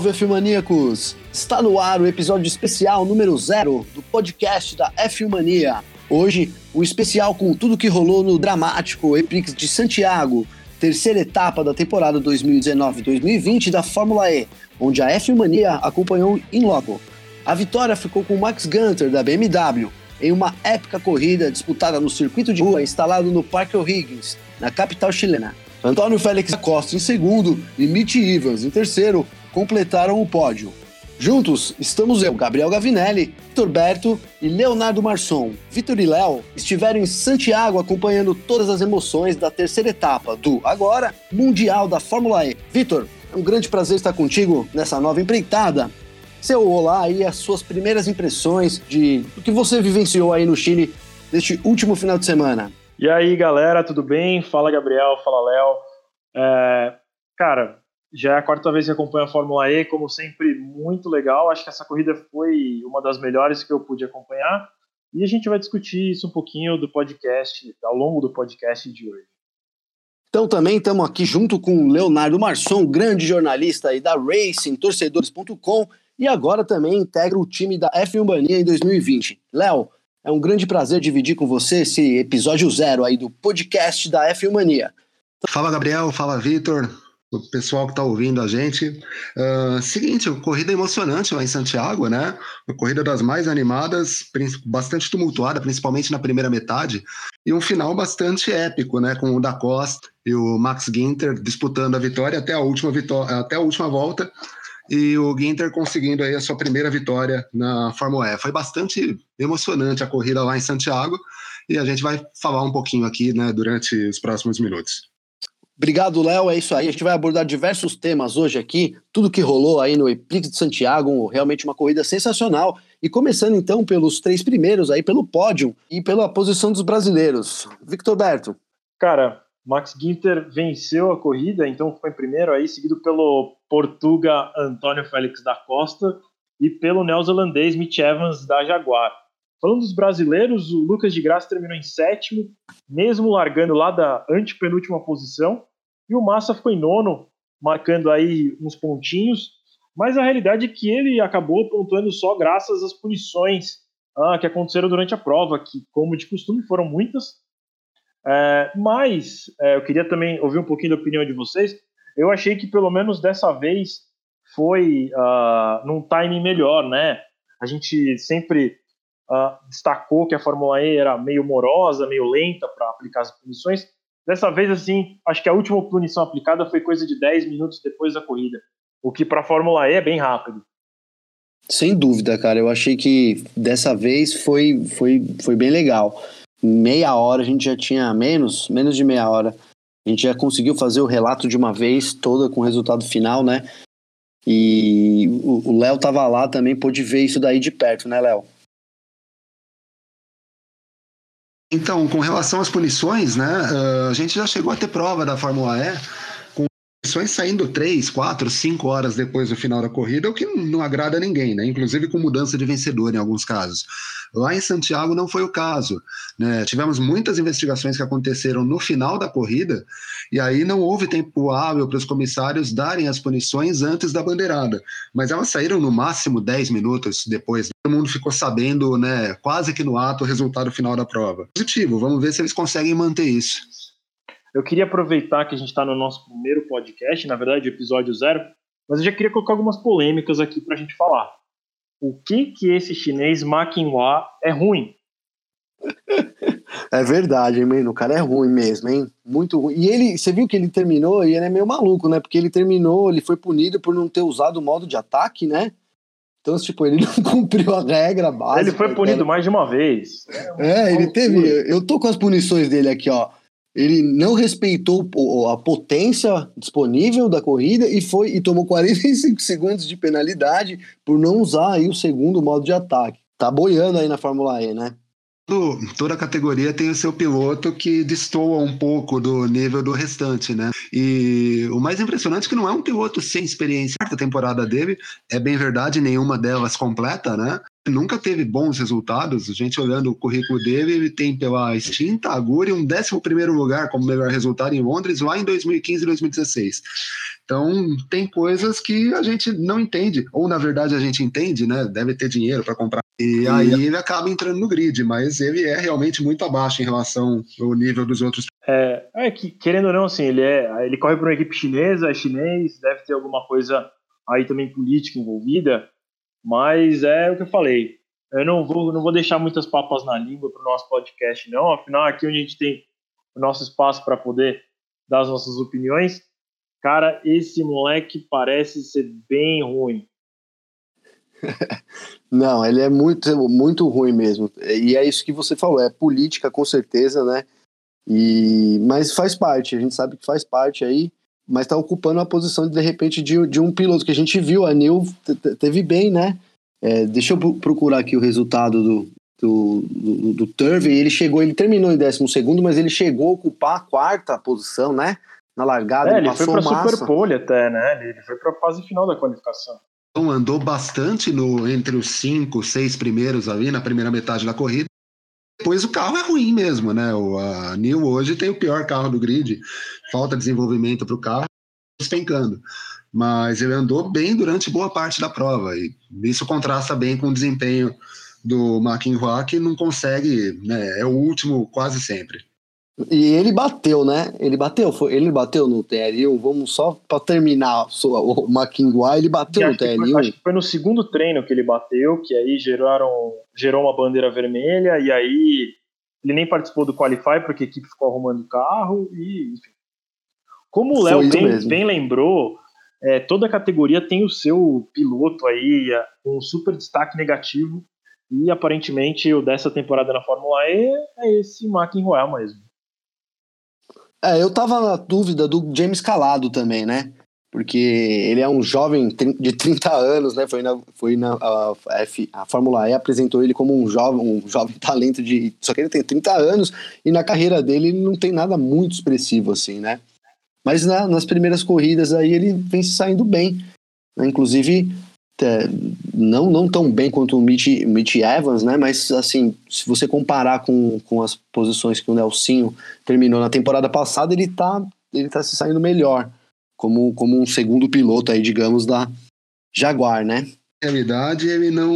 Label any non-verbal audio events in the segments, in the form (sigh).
Salve, F-Maníacos! Está no ar o episódio especial número zero do podcast da F-Mania. Hoje, o especial com tudo que rolou no dramático Eprix de Santiago, terceira etapa da temporada 2019-2020 da Fórmula E, onde a F-Mania acompanhou em loco. A vitória ficou com Max Gunter, da BMW, em uma épica corrida disputada no circuito de rua instalado no Parque O'Higgins, na capital chilena. Antônio Félix Acosta em segundo e Mitch Evans em terceiro completaram o pódio. Juntos estamos eu, Gabriel Gavinelli, Vitor Berto e Leonardo Marçom. Vitor e Léo estiveram em Santiago acompanhando todas as emoções da terceira etapa do, agora, Mundial da Fórmula E. Vitor, é um grande prazer estar contigo nessa nova empreitada. Seu olá aí, as suas primeiras impressões de do que você vivenciou aí no Chile neste último final de semana. E aí, galera, tudo bem? Fala, Gabriel, fala, Léo. É, cara, já é a quarta vez que acompanho a Fórmula E, como sempre, muito legal. Acho que essa corrida foi uma das melhores que eu pude acompanhar. E a gente vai discutir isso um pouquinho do podcast, ao longo do podcast de hoje. Então também estamos aqui junto com o Leonardo Marçom, grande jornalista aí da Racing, torcedores.com, e agora também integra o time da F1 Mania em 2020. Léo, é um grande prazer dividir com você esse episódio zero aí do podcast da F1 Mania. Fala Gabriel, fala Vitor, o pessoal que está ouvindo a gente. Uh, seguinte, corrida emocionante lá em Santiago, né? Uma corrida das mais animadas, bastante tumultuada, principalmente na primeira metade, e um final bastante épico, né? Com o da Costa e o Max Ginter disputando a vitória até a última até a última volta. E o Ginter conseguindo aí a sua primeira vitória na Fórmula E. Foi bastante emocionante a corrida lá em Santiago e a gente vai falar um pouquinho aqui, né, durante os próximos minutos. Obrigado, Léo. É isso aí. A gente vai abordar diversos temas hoje aqui, tudo que rolou aí no Eprix de Santiago, realmente uma corrida sensacional. E começando então pelos três primeiros aí, pelo pódio e pela posição dos brasileiros. Victor Berto. Cara, Max Ginter venceu a corrida, então foi em primeiro aí, seguido pelo Portuga Antônio Félix da Costa e pelo neozelandês Mitch Evans da Jaguar. Falando dos brasileiros, o Lucas de Graça terminou em sétimo, mesmo largando lá da antepenúltima posição. E o Massa ficou em nono, marcando aí uns pontinhos, mas a realidade é que ele acabou pontuando só graças às punições ah, que aconteceram durante a prova, que, como de costume, foram muitas. É, mas é, eu queria também ouvir um pouquinho da opinião de vocês. Eu achei que pelo menos dessa vez foi uh, num timing melhor, né? A gente sempre uh, destacou que a Fórmula E era meio morosa, meio lenta para aplicar as punições. Dessa vez, assim, acho que a última punição aplicada foi coisa de 10 minutos depois da corrida, o que para a Fórmula E é bem rápido. Sem dúvida, cara. Eu achei que dessa vez foi, foi, foi bem legal. Meia hora a gente já tinha menos, menos de meia hora. A gente já conseguiu fazer o relato de uma vez toda com o resultado final, né? E o Léo tava lá também, pôde ver isso daí de perto, né, Léo? Então, com relação às punições, né, ah, a gente já chegou a ter prova da Fórmula E com punições saindo três, quatro, cinco horas depois do final da corrida, o que não agrada a ninguém, né, inclusive com mudança de vencedor em alguns casos. Lá em Santiago não foi o caso. Né? Tivemos muitas investigações que aconteceram no final da corrida, e aí não houve tempo hábil para os comissários darem as punições antes da bandeirada. Mas elas saíram no máximo 10 minutos depois. Todo mundo ficou sabendo, né, quase que no ato, o resultado final da prova. Positivo, vamos ver se eles conseguem manter isso. Eu queria aproveitar que a gente está no nosso primeiro podcast, na verdade, episódio zero, mas eu já queria colocar algumas polêmicas aqui para a gente falar o que que esse chinês Ma Qinghua é ruim. (laughs) É verdade, hein, O cara é ruim mesmo, hein? Muito ruim. E ele, você viu que ele terminou e ele é meio maluco, né? Porque ele terminou, ele foi punido por não ter usado o modo de ataque, né? Então, tipo, ele (laughs) não cumpriu a regra básica. Ele foi punido cara. mais de uma vez. É, é ele teve. Eu tô com as punições dele aqui, ó ele não respeitou a potência disponível da corrida e foi e tomou 45 (laughs) segundos de penalidade por não usar aí o segundo modo de ataque. Tá boiando aí na Fórmula E, né? Toda categoria tem o seu piloto que destoa um pouco do nível do restante, né? E o mais impressionante é que não é um piloto sem experiência. A temporada dele, é bem verdade, nenhuma delas completa, né? Nunca teve bons resultados. A gente olhando o currículo dele, ele tem pela extinta Aguri um 11 lugar como melhor resultado em Londres lá em 2015 e 2016. Então, tem coisas que a gente não entende, ou na verdade a gente entende, né? Deve ter dinheiro para comprar. E aí ele acaba entrando no grid, mas ele é realmente muito abaixo em relação ao nível dos outros. É, é que, querendo ou não, assim, ele, é, ele corre para uma equipe chinesa, é chinês, deve ter alguma coisa aí também política envolvida, mas é o que eu falei. Eu não vou, não vou deixar muitas papas na língua para o nosso podcast, não. Afinal, aqui onde a gente tem o nosso espaço para poder dar as nossas opiniões. Cara, esse moleque parece ser bem ruim. (laughs) não, ele é muito, muito ruim mesmo. E é isso que você falou, é política com certeza, né? E, mas faz parte, a gente sabe que faz parte aí mas está ocupando a posição de, de repente de, de, um piloto que a gente viu, a Neil teve bem, né? É, deixa eu procurar aqui o resultado do, do, do, do Turvey, ele chegou, ele terminou em 12 segundo, mas ele chegou a ocupar a quarta posição, né? Na largada, é, ele, ele foi para Super Pole até, né? Ele foi para a fase final da qualificação. Então andou bastante no, entre os cinco, seis primeiros ali na primeira metade da corrida. Depois o carro é ruim mesmo, né? O a New hoje tem o pior carro do grid, falta desenvolvimento para o carro, despencando. Mas ele andou bem durante boa parte da prova e isso contrasta bem com o desempenho do McInroy que não consegue, né? É o último quase sempre. E ele bateu, né? Ele bateu, foi, ele bateu no TL1. Vamos só para terminar o McIntyre, ele bateu no TL1. Foi, acho que foi no segundo treino que ele bateu, que aí geraram, gerou uma bandeira vermelha e aí ele nem participou do qualify porque a equipe ficou arrumando o carro e enfim. Como o Léo bem, bem, lembrou, é, toda categoria tem o seu piloto aí, um super destaque negativo e aparentemente o dessa temporada na Fórmula E é esse McIntyre mesmo. É, eu tava na dúvida do James Calado também, né? Porque ele é um jovem de 30 anos, né? Foi na, foi na a, F, a Fórmula E apresentou ele como um jovem, um jovem (laughs) talento de. Só que ele tem 30 anos e na carreira dele ele não tem nada muito expressivo, assim, né? Mas na, nas primeiras corridas aí ele vem se saindo bem. Né? Inclusive, não, não tão bem quanto o Mitch, Mitch Evans, né? Mas assim, se você comparar com, com as posições que o Nelsinho terminou na temporada passada, ele tá, ele tá se saindo melhor. Como, como um segundo piloto aí, digamos, da Jaguar, né? Realidade ele não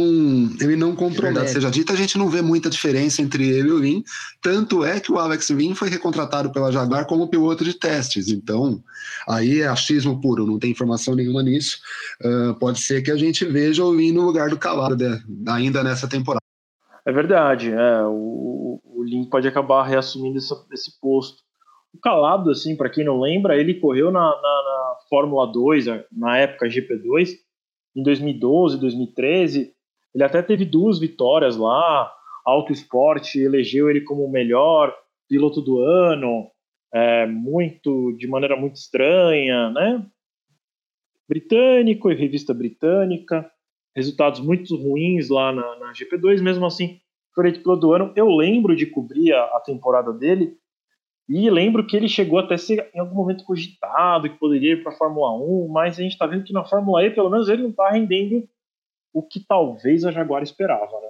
ele não compromete. Seja dita, a gente não vê muita diferença entre ele e o Lin. Tanto é que o Alex Lin foi recontratado pela Jaguar como piloto de testes. Então, aí é achismo puro, não tem informação nenhuma nisso. Uh, pode ser que a gente veja o Lin no lugar do Calado né, ainda nessa temporada. É verdade, é, o, o Lin pode acabar reassumindo esse, esse posto. O Calado, assim, para quem não lembra, ele correu na, na, na Fórmula 2, na época GP2, em 2012, 2013. Ele até teve duas vitórias lá. Auto Esporte elegeu ele como o melhor piloto do ano, é, muito de maneira muito estranha, né? Britânico e revista britânica, resultados muito ruins lá na, na GP2, mesmo assim foi eleito piloto do ano. Eu lembro de cobrir a, a temporada dele e lembro que ele chegou até ser em algum momento cogitado que poderia ir para a Fórmula 1, mas a gente está vendo que na Fórmula E, pelo menos, ele não está rendendo o que talvez a Jaguar esperava, né?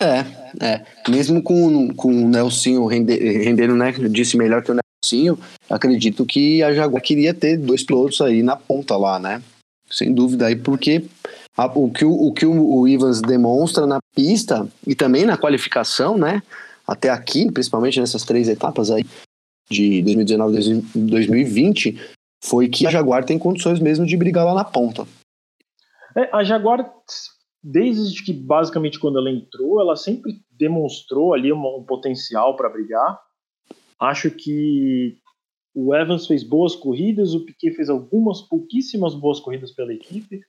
É, é. Mesmo com, com o Nelsinho rendendo, né? Disse melhor que o Nelsinho, acredito que a Jaguar queria ter dois pilotos aí na ponta lá, né? Sem dúvida aí, porque a, o que, o, o, que o, o Ivans demonstra na pista e também na qualificação, né? Até aqui, principalmente nessas três etapas aí de 2019 e 2020, foi que a Jaguar tem condições mesmo de brigar lá na ponta. É, a Jaguar, desde que basicamente quando ela entrou, ela sempre demonstrou ali um, um potencial para brigar. Acho que o Evans fez boas corridas, o Piquet fez algumas pouquíssimas boas corridas pela equipe,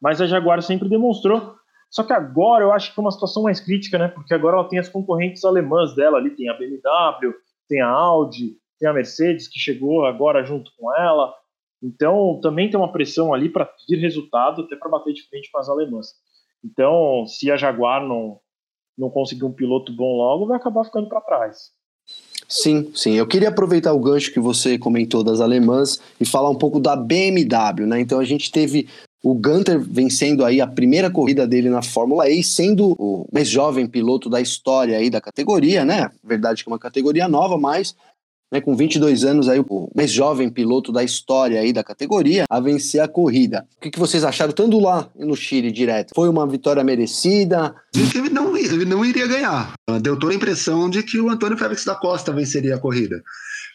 mas a Jaguar sempre demonstrou só que agora eu acho que é uma situação mais crítica, né? Porque agora ela tem as concorrentes alemãs dela ali, tem a BMW, tem a Audi, tem a Mercedes que chegou agora junto com ela. Então também tem uma pressão ali para pedir resultado, até para bater de frente com as alemãs. Então, se a Jaguar não, não conseguir um piloto bom logo, vai acabar ficando para trás. Sim, sim. Eu queria aproveitar o gancho que você comentou das alemãs e falar um pouco da BMW, né? Então a gente teve o Gunter vencendo aí a primeira corrida dele na Fórmula E, sendo o mais jovem piloto da história aí da categoria, né? Verdade que é uma categoria nova, mas né, com 22 anos aí o mais jovem piloto da história aí da categoria a vencer a corrida. O que, que vocês acharam tanto lá no Chile direto? Foi uma vitória merecida? Ele não, ele não iria ganhar. Deu toda a impressão de que o Antônio Félix da Costa venceria a corrida.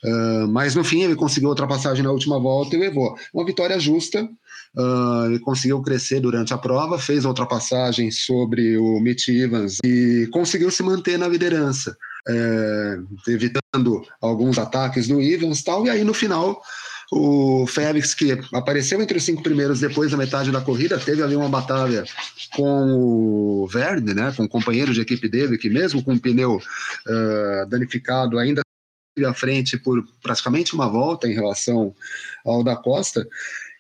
Uh, mas no fim ele conseguiu ultrapassagem na última volta e levou. Uma vitória justa. Uh, ele conseguiu crescer durante a prova, fez a ultrapassagem sobre o Mitch Evans e conseguiu se manter na liderança é, evitando alguns ataques do Evans tal, e aí no final o Félix, que apareceu entre os cinco primeiros depois da metade da corrida, teve ali uma batalha com o Verne, né, com o companheiro de equipe dele, que mesmo com o pneu uh, danificado ainda à frente por praticamente uma volta em relação ao da Costa,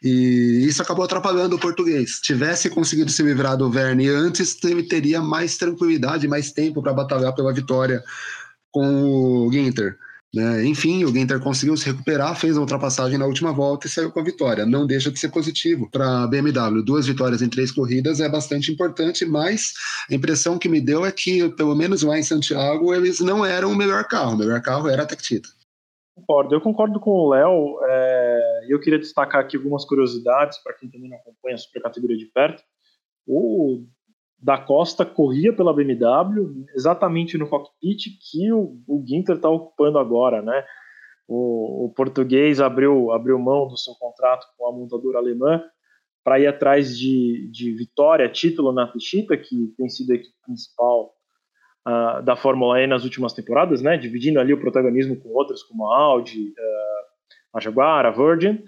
e isso acabou atrapalhando o português. Se tivesse conseguido se livrar do Verne antes, teria mais tranquilidade, mais tempo para batalhar pela vitória com o Ginter. Né? Enfim, o Ginter conseguiu se recuperar, fez a ultrapassagem na última volta e saiu com a vitória. Não deixa de ser positivo para a BMW. Duas vitórias em três corridas é bastante importante, mas a impressão que me deu é que, pelo menos lá em Santiago, eles não eram o melhor carro. O melhor carro era a Tectita. Concordo, eu concordo com o Léo. É... Eu queria destacar aqui algumas curiosidades para quem também não acompanha a supercategoria de perto. O da Costa corria pela BMW exatamente no cockpit que o, o Ginter está ocupando agora, né? O, o, português abriu, abriu mão do seu contrato com a montadora alemã para ir atrás de, de vitória, título na Tichita, que tem sido a equipe principal uh, da Fórmula E nas últimas temporadas, né? Dividindo ali o protagonismo com outras como a Audi, uh, a Jaguar, a Virgin.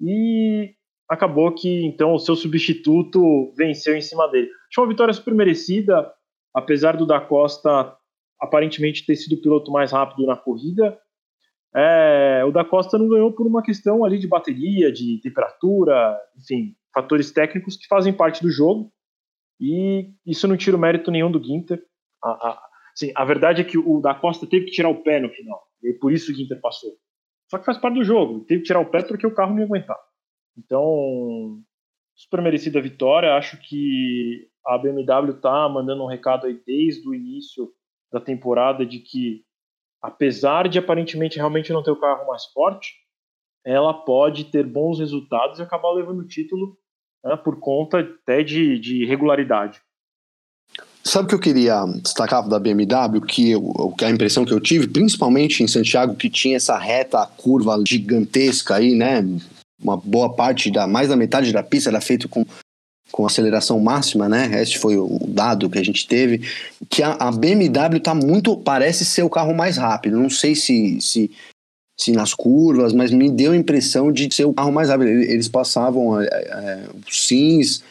E acabou que então o seu substituto venceu em cima dele. Acho uma vitória super merecida, apesar do da Costa aparentemente ter sido o piloto mais rápido na corrida. É, o da Costa não ganhou por uma questão ali de bateria, de temperatura, enfim, fatores técnicos que fazem parte do jogo. E isso não tira o mérito nenhum do Ginter. A, a, assim, a verdade é que o da Costa teve que tirar o pé no final. E por isso o Ginter passou. Só que faz parte do jogo. Teve que tirar o pé porque o carro não ia aguentar. Então, super merecida vitória. Acho que a BMW está mandando um recado aí desde o início da temporada de que, apesar de aparentemente realmente não ter o carro mais forte, ela pode ter bons resultados e acabar levando o título né, por conta até de, de regularidade. Sabe o que eu queria destacar da BMW? Que eu, a impressão que eu tive, principalmente em Santiago, que tinha essa reta curva gigantesca aí, né? uma boa parte da mais da metade da pista era feito com com aceleração máxima, né? Este foi o dado que a gente teve. Que a, a BMW tá muito. Parece ser o carro mais rápido. Não sei se, se, se nas curvas, mas me deu a impressão de ser o carro mais rápido. Eles passavam é, é, sims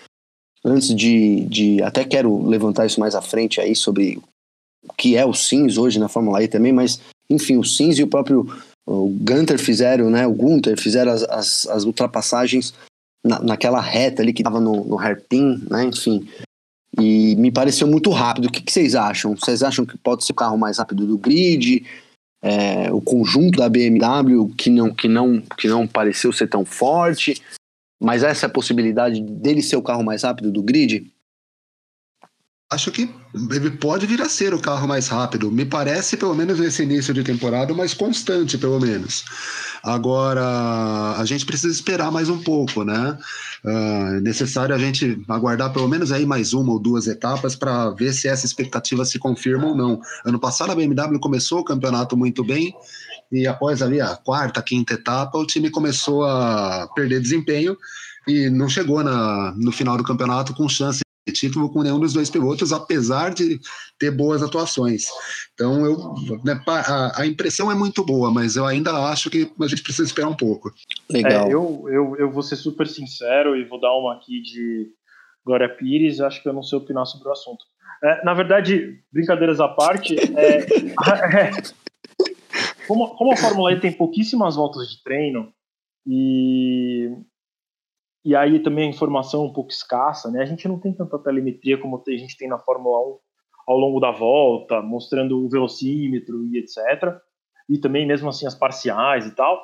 antes de, de. Até quero levantar isso mais à frente aí sobre o que é o sims hoje na Fórmula E também, mas enfim, o sims e o próprio o Gunter fizeram, né? O Gunter fizeram as, as, as ultrapassagens na, naquela reta ali que estava no, no hairpin, né? Enfim. E me pareceu muito rápido. O que, que, vocês acham? Vocês acham que pode ser o carro mais rápido do grid? É, o conjunto da BMW que não, que, não, que não pareceu ser tão forte? Mas essa é possibilidade dele ser o carro mais rápido do grid? acho que ele pode vir a ser o carro mais rápido. Me parece, pelo menos nesse início de temporada, mais constante, pelo menos. Agora, a gente precisa esperar mais um pouco, né? Uh, é necessário a gente aguardar pelo menos aí mais uma ou duas etapas para ver se essa expectativa se confirma ou não. Ano passado a BMW começou o campeonato muito bem e após ali a quarta, quinta etapa, o time começou a perder desempenho e não chegou na, no final do campeonato com chance título com nenhum dos dois pilotos, apesar de ter boas atuações. Então, eu, né, a, a, impressão é muito boa, mas eu ainda acho que a gente precisa esperar um pouco. Legal. É, eu, eu, eu vou ser super sincero e vou dar uma aqui de Glória Pires, acho que eu não sei opinar sobre o assunto. É, na verdade, brincadeiras à parte, é, (laughs) é, como, como a Fórmula E tem pouquíssimas voltas de treino e e aí também a informação um pouco escassa, né? A gente não tem tanta telemetria como a gente tem na Fórmula 1 ao longo da volta, mostrando o velocímetro e etc. E também mesmo assim as parciais e tal.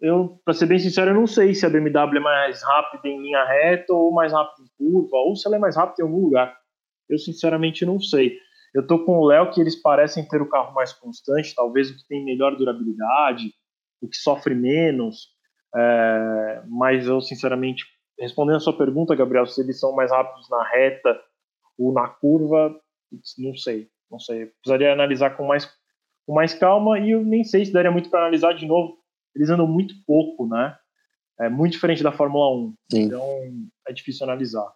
eu, para ser bem sincero, eu não sei se a BMW é mais rápida em linha reta ou mais rápida em curva, ou se ela é mais rápida em algum lugar. Eu sinceramente não sei. Eu tô com o Léo que eles parecem ter o carro mais constante, talvez o que tem melhor durabilidade, o que sofre menos. É, mas eu sinceramente, respondendo a sua pergunta, Gabriel, se eles são mais rápidos na reta ou na curva, não sei, não sei. Eu precisaria analisar com mais com mais calma e eu nem sei se daria muito para analisar de novo. Eles andam muito pouco, né? É muito diferente da Fórmula 1. Sim. Então é difícil analisar.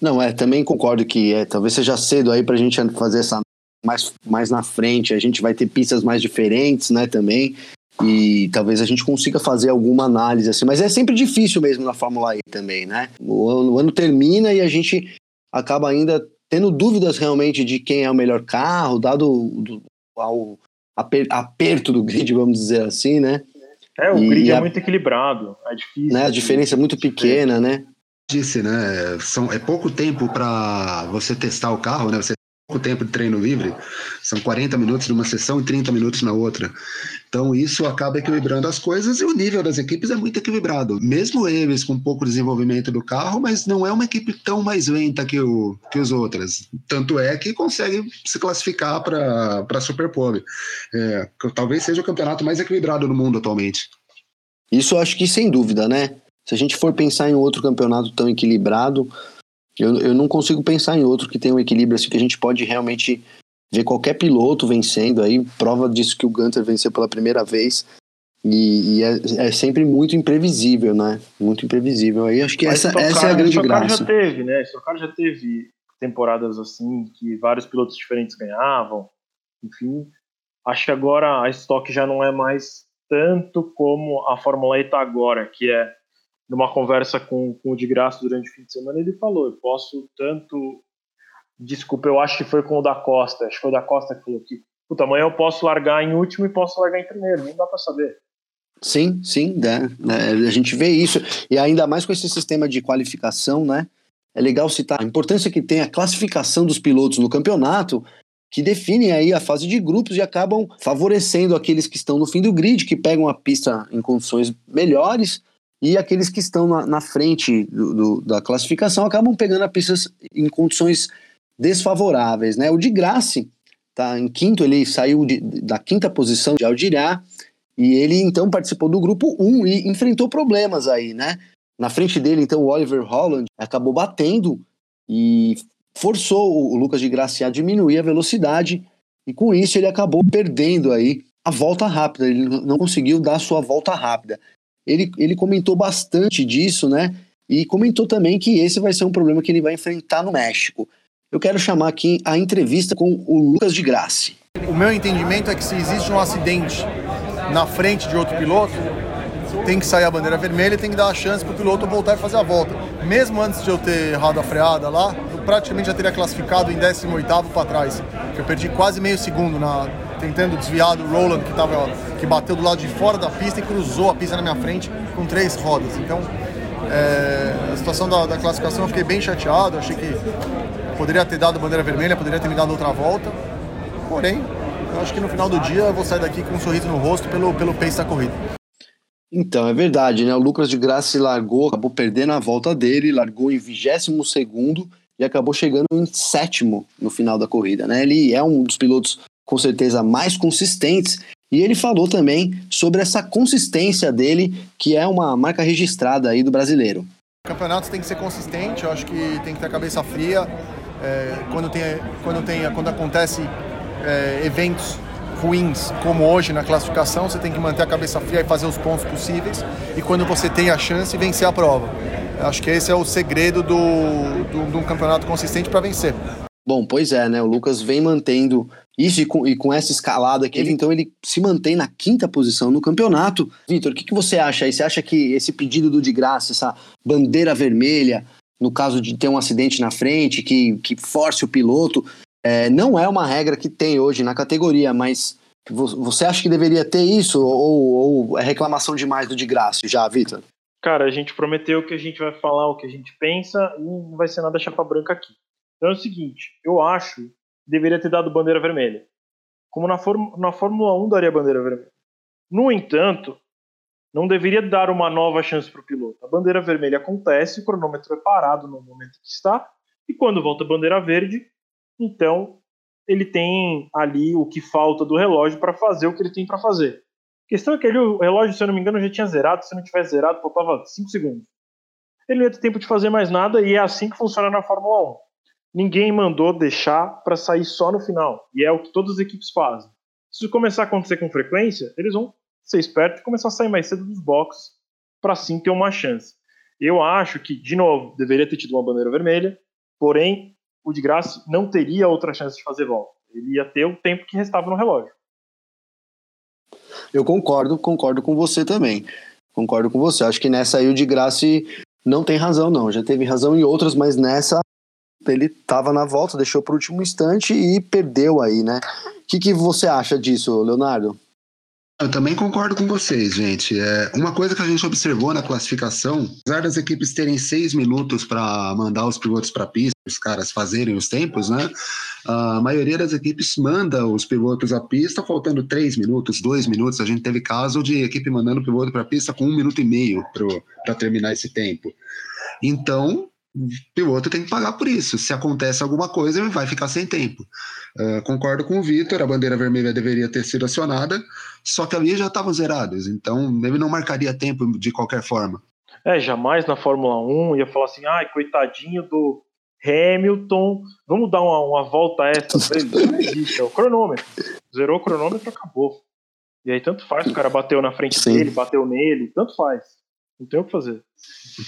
Não, é, também concordo que é, talvez seja cedo aí para a gente fazer essa mais, mais na frente. A gente vai ter pistas mais diferentes, né, também. E talvez a gente consiga fazer alguma análise assim, mas é sempre difícil mesmo na Fórmula E também, né? O ano, o ano termina e a gente acaba ainda tendo dúvidas realmente de quem é o melhor carro, dado o, ao aper, aperto do grid, vamos dizer assim, né? É, o e, grid é muito equilibrado, é difícil. Né, a diferença é muito pequena, né? Disse, né? São, é pouco tempo para você testar o carro, né? Você pouco tempo de treino livre, são 40 minutos numa sessão e 30 minutos na outra. Então isso acaba equilibrando as coisas e o nível das equipes é muito equilibrado. Mesmo eles com pouco desenvolvimento do carro, mas não é uma equipe tão mais lenta que, o, que os outras. Tanto é que consegue se classificar para a Super Pole. É, talvez seja o campeonato mais equilibrado do mundo atualmente. Isso acho que sem dúvida, né? Se a gente for pensar em outro campeonato tão equilibrado, eu, eu não consigo pensar em outro que tenha um equilíbrio assim que a gente pode realmente ver qualquer piloto vencendo aí, prova disso que o Gunter venceu pela primeira vez. E, e é, é, sempre muito imprevisível, né? Muito imprevisível. Aí acho que essa, essa é a grande graça. já teve, né? Stock já teve temporadas assim que vários pilotos diferentes ganhavam. Enfim, acho que agora a Stock já não é mais tanto como a Fórmula E está agora, que é numa conversa com, com o de graça durante o fim de semana, ele falou: eu posso tanto. Desculpa, eu acho que foi com o da Costa. Acho que foi o da Costa que falou que, puta, amanhã eu posso largar em último e posso largar em primeiro. Não dá para saber. Sim, sim, né? a gente vê isso. E ainda mais com esse sistema de qualificação, né? É legal citar a importância que tem a classificação dos pilotos no campeonato, que definem aí a fase de grupos e acabam favorecendo aqueles que estão no fim do grid, que pegam a pista em condições melhores e aqueles que estão na, na frente do, do, da classificação acabam pegando a pista em condições desfavoráveis, né? O de Graça tá em quinto, ele saiu de, da quinta posição de Aldirá e ele então participou do grupo 1 e enfrentou problemas aí, né? Na frente dele, então, o Oliver Holland acabou batendo e forçou o Lucas de Graça a diminuir a velocidade e com isso ele acabou perdendo aí a volta rápida, ele não conseguiu dar a sua volta rápida ele, ele comentou bastante disso, né? E comentou também que esse vai ser um problema que ele vai enfrentar no México. Eu quero chamar aqui a entrevista com o Lucas de Graça. O meu entendimento é que se existe um acidente na frente de outro piloto, tem que sair a bandeira vermelha e tem que dar a chance para o piloto voltar e fazer a volta. Mesmo antes de eu ter errado a freada lá, praticamente já teria classificado em 18º para trás, que eu perdi quase meio segundo na, tentando desviar do Roland que, tava, que bateu do lado de fora da pista e cruzou a pista na minha frente com três rodas. Então, é, a situação da, da, classificação eu fiquei bem chateado, achei que poderia ter dado bandeira vermelha, poderia ter me dado outra volta. Porém, eu acho que no final do dia eu vou sair daqui com um sorriso no rosto pelo, pelo pace da corrida. Então, é verdade, né? O Lucas de Graça se largou, acabou perdendo a volta dele, largou em 22 segundo e acabou chegando em sétimo no final da corrida, né? Ele é um dos pilotos com certeza mais consistentes. E ele falou também sobre essa consistência dele, que é uma marca registrada aí do brasileiro. O campeonato tem que ser consistente, eu acho que tem que ter a cabeça fria. É, quando, tem, quando, tem, quando acontece é, eventos ruins, como hoje na classificação, você tem que manter a cabeça fria e fazer os pontos possíveis. E quando você tem a chance, vencer a prova. Acho que esse é o segredo do, do, de um campeonato consistente para vencer. Bom, pois é, né? O Lucas vem mantendo isso e com, e com essa escalada que ele, então, ele se mantém na quinta posição no campeonato. Vitor, o que, que você acha aí? Você acha que esse pedido do de graça, essa bandeira vermelha, no caso de ter um acidente na frente, que, que force o piloto, é, não é uma regra que tem hoje na categoria, mas você acha que deveria ter isso ou, ou é reclamação demais do de graça já, Vitor? Cara, a gente prometeu que a gente vai falar o que a gente pensa e não vai ser nada chapa branca aqui. Então é o seguinte, eu acho que deveria ter dado bandeira vermelha. Como na, na Fórmula 1 daria bandeira vermelha. No entanto, não deveria dar uma nova chance para o piloto. A bandeira vermelha acontece, o cronômetro é parado no momento que está, e quando volta a bandeira verde, então ele tem ali o que falta do relógio para fazer o que ele tem para fazer. Questão é que ele, o relógio, se eu não me engano, já tinha zerado. Se não tivesse zerado, faltava 5 segundos. Ele não ia ter tempo de fazer mais nada e é assim que funciona na Fórmula 1. Ninguém mandou deixar para sair só no final. E é o que todas as equipes fazem. Se isso começar a acontecer com frequência, eles vão ser espertos e começar a sair mais cedo dos boxes para sim ter uma chance. Eu acho que, de novo, deveria ter tido uma bandeira vermelha, porém, o de Graça não teria outra chance de fazer volta. Ele ia ter o tempo que restava no relógio. Eu concordo, concordo com você também. Concordo com você. Acho que nessa aí o de Graça não tem razão, não. Já teve razão em outras, mas nessa ele estava na volta, deixou para o último instante e perdeu aí, né? O que, que você acha disso, Leonardo? Eu também concordo com vocês, gente. É, uma coisa que a gente observou na classificação, apesar das equipes terem seis minutos para mandar os pilotos para a pista, os caras fazerem os tempos, né? A maioria das equipes manda os pilotos à pista faltando três minutos, dois minutos. A gente teve caso de equipe mandando o piloto para a pista com um minuto e meio para terminar esse tempo. Então, o piloto tem que pagar por isso. Se acontece alguma coisa, ele vai ficar sem tempo. Uh, concordo com o Vitor, a bandeira vermelha deveria ter sido acionada, só que ali já estavam zerados, então ele não marcaria tempo de qualquer forma. É, jamais na Fórmula 1 ia falar assim, ai, coitadinho do Hamilton, vamos dar uma, uma volta extra pra ele. Não existe, é o cronômetro. Zerou o cronômetro, acabou. E aí tanto faz, o cara bateu na frente Sim. dele, bateu nele, tanto faz. Não tem o que fazer.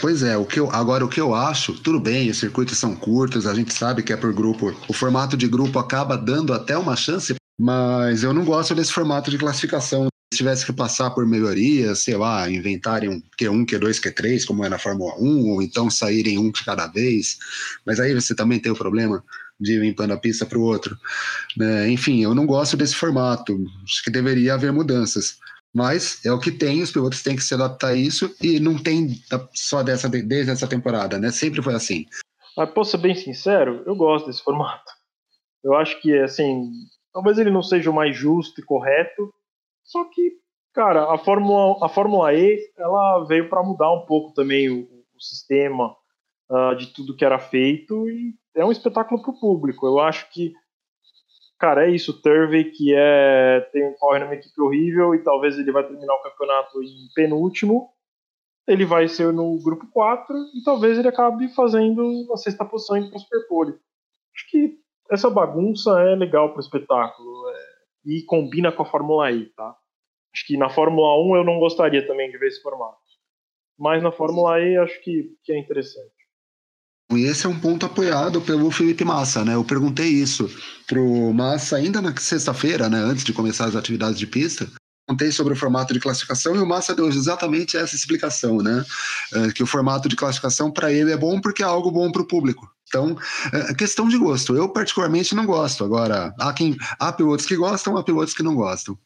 Pois é, o que eu, agora o que eu acho, tudo bem, os circuitos são curtos, a gente sabe que é por grupo. O formato de grupo acaba dando até uma chance, mas eu não gosto desse formato de classificação. Se tivesse que passar por melhorias, sei lá, inventarem um Q1, Q2, Q3, como é na Fórmula 1, ou então saírem um de cada vez. Mas aí você também tem o problema de ir limpando a pista para o outro. Né? Enfim, eu não gosto desse formato. Acho que deveria haver mudanças. Mas é o que tem, os pilotos têm que se adaptar a isso e não tem só dessa, desde essa temporada, né? Sempre foi assim. Mas posso ser bem sincero, eu gosto desse formato. Eu acho que, assim, talvez ele não seja o mais justo e correto, só que, cara, a Fórmula, a Fórmula E, ela veio para mudar um pouco também o, o sistema uh, de tudo que era feito e é um espetáculo para o público. Eu acho que cara, é isso, Turvey, que é, tem, corre numa equipe horrível e talvez ele vai terminar o campeonato em penúltimo, ele vai ser no grupo 4 e talvez ele acabe fazendo a sexta posição em Superpole. Acho que essa bagunça é legal para o espetáculo é, e combina com a Fórmula E, tá? Acho que na Fórmula 1 eu não gostaria também de ver esse formato. Mas na Fórmula E acho que, que é interessante. E esse é um ponto apoiado pelo Felipe Massa, né? Eu perguntei isso pro Massa ainda na sexta-feira, né? Antes de começar as atividades de pista. Contei sobre o formato de classificação e o Massa deu exatamente essa explicação, né? É, que o formato de classificação para ele é bom porque é algo bom para o público. Então, é questão de gosto. Eu, particularmente, não gosto. Agora, há, quem, há pilotos que gostam, há pilotos que não gostam.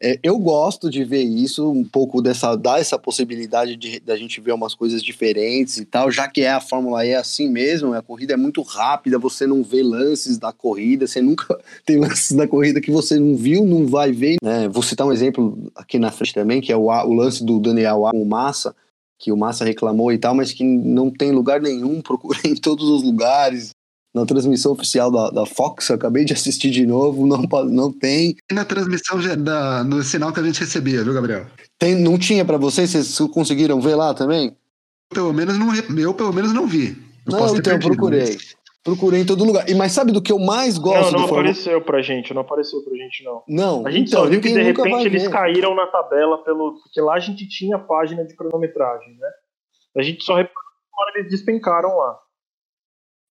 É, eu gosto de ver isso, um pouco dessa, dar essa possibilidade de da gente ver umas coisas diferentes e tal, já que é a Fórmula E assim mesmo, a corrida é muito rápida, você não vê lances da corrida, você nunca (laughs) tem lances da corrida que você não viu, não vai ver. Né? Vou citar um exemplo aqui na frente também, que é o, o lance do Daniel com o Massa, que o Massa reclamou e tal, mas que não tem lugar nenhum, (laughs) procurei em todos os lugares, na transmissão oficial da, da Fox, acabei de assistir de novo, não, não tem. E na transmissão da, no sinal que a gente recebia, viu, Gabriel? Tem, não tinha para vocês? Vocês conseguiram ver lá também? Pelo menos não, eu pelo menos não vi. Eu não, então perdido, procurei. Mas... Procurei em todo lugar. E mas sabe do que eu mais gosto? Não, não apareceu formato? pra gente, não apareceu pra gente não. Não. A gente então, só viu que de repente eles caíram na tabela pelo porque lá a gente tinha a página de cronometragem, né? A gente só reparou que eles despencaram lá.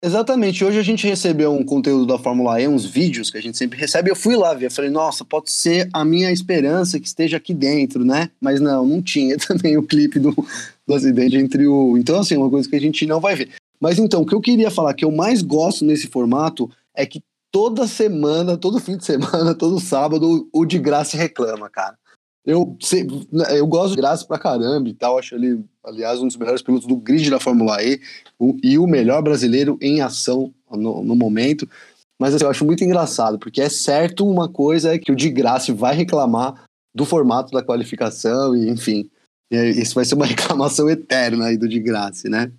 Exatamente. Hoje a gente recebeu um conteúdo da Fórmula E, uns vídeos que a gente sempre recebe. Eu fui lá ver, falei, nossa, pode ser a minha esperança que esteja aqui dentro, né? Mas não, não tinha (laughs) também o clipe do, do acidente entre o. Então, assim, é uma coisa que a gente não vai ver. Mas então, o que eu queria falar que eu mais gosto nesse formato é que toda semana, todo fim de semana, (laughs) todo sábado, o de graça reclama, cara. Eu, eu gosto de graça pra caramba e tal. Acho ele, aliás, um dos melhores pilotos do grid da Fórmula E o, e o melhor brasileiro em ação no, no momento. Mas assim, eu acho muito engraçado, porque é certo uma coisa é que o de graça vai reclamar do formato da qualificação e, enfim. Isso vai ser uma (laughs) reclamação eterna aí do de graça, né?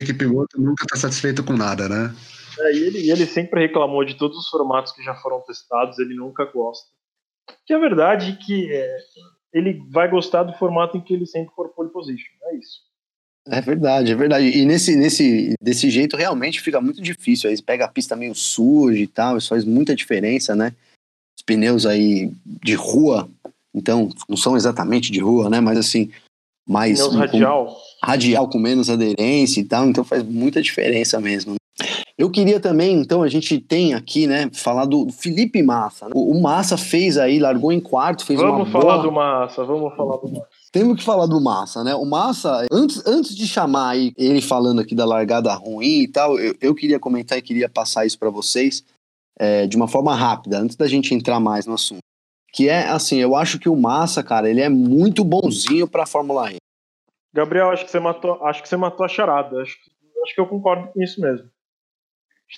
Que piloto nunca está satisfeito com nada, né? É, e ele, ele sempre reclamou de todos os formatos que já foram testados, ele nunca gosta. Que é verdade que é, ele vai gostar do formato em que ele sempre for pole position, é isso. É verdade, é verdade. E nesse, nesse desse jeito realmente fica muito difícil. Aí pega a pista meio suja e tal, isso faz muita diferença, né? Os pneus aí de rua, então não são exatamente de rua, né? Mas assim, mais. Pneus radial. radial com menos aderência e tal, então faz muita diferença mesmo. Eu queria também, então, a gente tem aqui, né, falar do Felipe Massa. Né? O, Massa fez aí, largou em quarto, fez vamos uma Vamos falar do Massa, vamos falar do Massa. Temos que falar do Massa, né? O Massa, antes, antes de chamar aí ele falando aqui da largada ruim e tal, eu, eu queria comentar e queria passar isso para vocês é, de uma forma rápida, antes da gente entrar mais no assunto. Que é assim, eu acho que o Massa, cara, ele é muito bonzinho para Fórmula E. Gabriel, acho que você matou, acho que você matou a charada. Acho, acho que eu concordo com isso mesmo.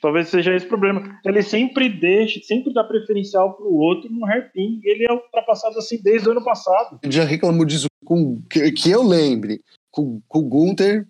Talvez seja esse o problema. Ele sempre deixa, sempre dá preferencial para o outro no hairpin. Ele é ultrapassado assim desde o ano passado. Ele já reclamou disso com que, que eu lembre. Com, com o Gunther,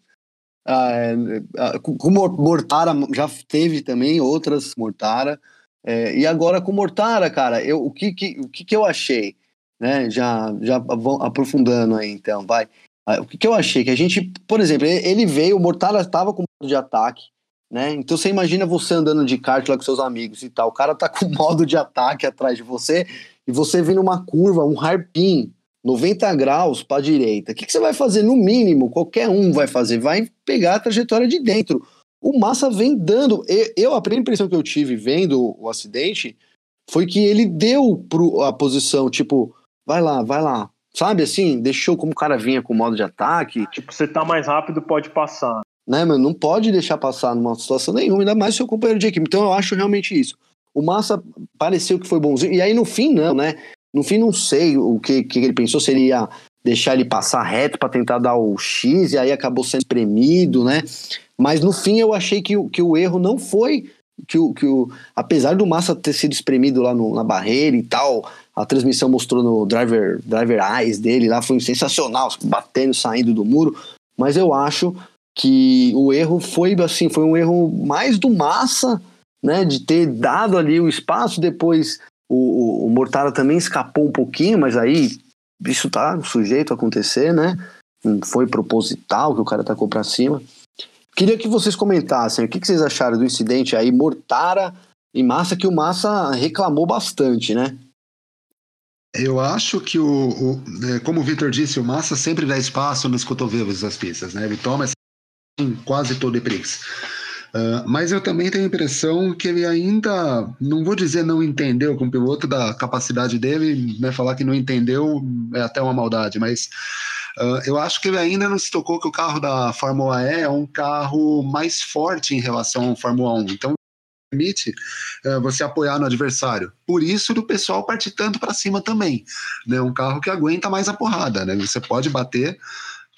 ah, é, com, com Mortara, já teve também outras Mortara. É, e agora com Mortara, cara, eu, o, que, que, o que, que eu achei? Né? Já, já aprofundando aí, então, vai. Ah, o que, que eu achei? Que a gente, por exemplo, ele veio, o Mortara estava com modo de ataque, né? Então você imagina você andando de kart lá com seus amigos e tal. O cara tá com modo de ataque atrás de você e você vem numa curva, um harpin, 90 graus para direita. O que, que, você vai fazer? No mínimo, qualquer um vai fazer, vai pegar a trajetória de dentro. O Massa vem dando. Eu, a primeira impressão que eu tive vendo o acidente foi que ele deu pro, a posição, tipo, vai lá, vai lá. Sabe assim? Deixou como o cara vinha com modo de ataque. Tipo, você tá mais rápido, pode passar né, mano? Não pode deixar passar numa situação nenhuma, ainda mais seu companheiro de equipe. Então eu acho realmente isso. O Massa pareceu que foi bonzinho, e aí no fim não, né? No fim não sei o que, que ele pensou, se ele ia deixar ele passar reto para tentar dar o X, e aí acabou sendo espremido, né? Mas no fim eu achei que, que o erro não foi que o, que o apesar do Massa ter sido espremido lá no, na barreira e tal, a transmissão mostrou no driver driver eyes dele lá foi sensacional, batendo, saindo do muro, mas eu acho que o erro foi assim, foi um erro mais do Massa, né, de ter dado ali o espaço, depois o, o, o Mortara também escapou um pouquinho, mas aí isso tá sujeito a acontecer, né? Não foi proposital que o cara tacou para cima. Queria que vocês comentassem o que, que vocês acharam do incidente aí, Mortara e Massa, que o Massa reclamou bastante, né? Eu acho que o, o é, como o Victor disse, o Massa sempre dá espaço nos cotovelos das pistas, né? Ele toma em quase todo o Prix. Uh, mas eu também tenho a impressão que ele ainda, não vou dizer não entendeu com o piloto da capacidade dele, né, falar que não entendeu é até uma maldade, mas uh, eu acho que ele ainda não se tocou que o carro da Fórmula E é um carro mais forte em relação ao Fórmula 1. Então permite uh, você apoiar no adversário. Por isso do pessoal partir tanto para cima também. Né? Um carro que aguenta mais a porrada. Né? Você pode bater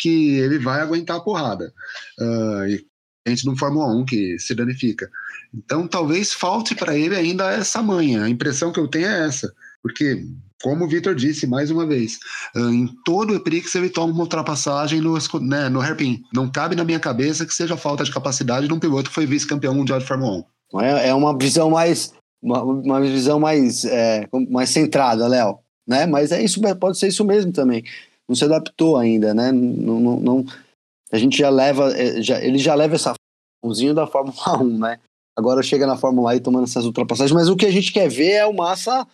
que ele vai aguentar a porrada. Uh, e a gente não Fórmula 1 que se danifica. Então talvez falte para ele ainda essa manha. A impressão que eu tenho é essa. Porque, como o Vitor disse mais uma vez, uh, em todo o Eprix ele toma uma ultrapassagem no, né, no hairpin. Não cabe na minha cabeça que seja falta de capacidade de um piloto que foi vice-campeão mundial de Fórmula 1. É, é uma visão mais. Uma, uma visão mais, é, mais centrada, Léo. Né? Mas é isso, pode ser isso mesmo também não se adaptou ainda, né? Não, não, não, a gente já leva, é, já, ele já leva essa funzinho da Fórmula 1, (laughs) né? Agora chega na Fórmula E tomando essas ultrapassagens, mas o que a gente quer ver é o Massa,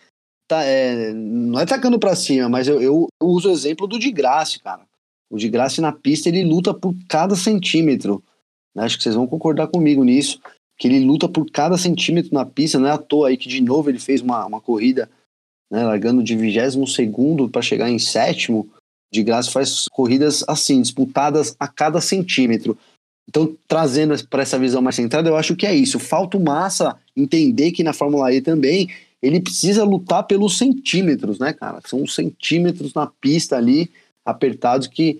tá, é, não é tacando para cima, mas eu, eu, eu, uso o exemplo do de Graça, cara. O de Graça na pista ele luta por cada centímetro. Né? Acho que vocês vão concordar comigo nisso, que ele luta por cada centímetro na pista, não é à toa aí que de novo ele fez uma, uma corrida, né, largando de vigésimo segundo para chegar em sétimo de graça faz corridas assim, disputadas a cada centímetro. Então, trazendo para essa visão mais centrada, eu acho que é isso. Falta o Massa entender que na Fórmula E também ele precisa lutar pelos centímetros, né, cara? São os centímetros na pista ali, apertados, que,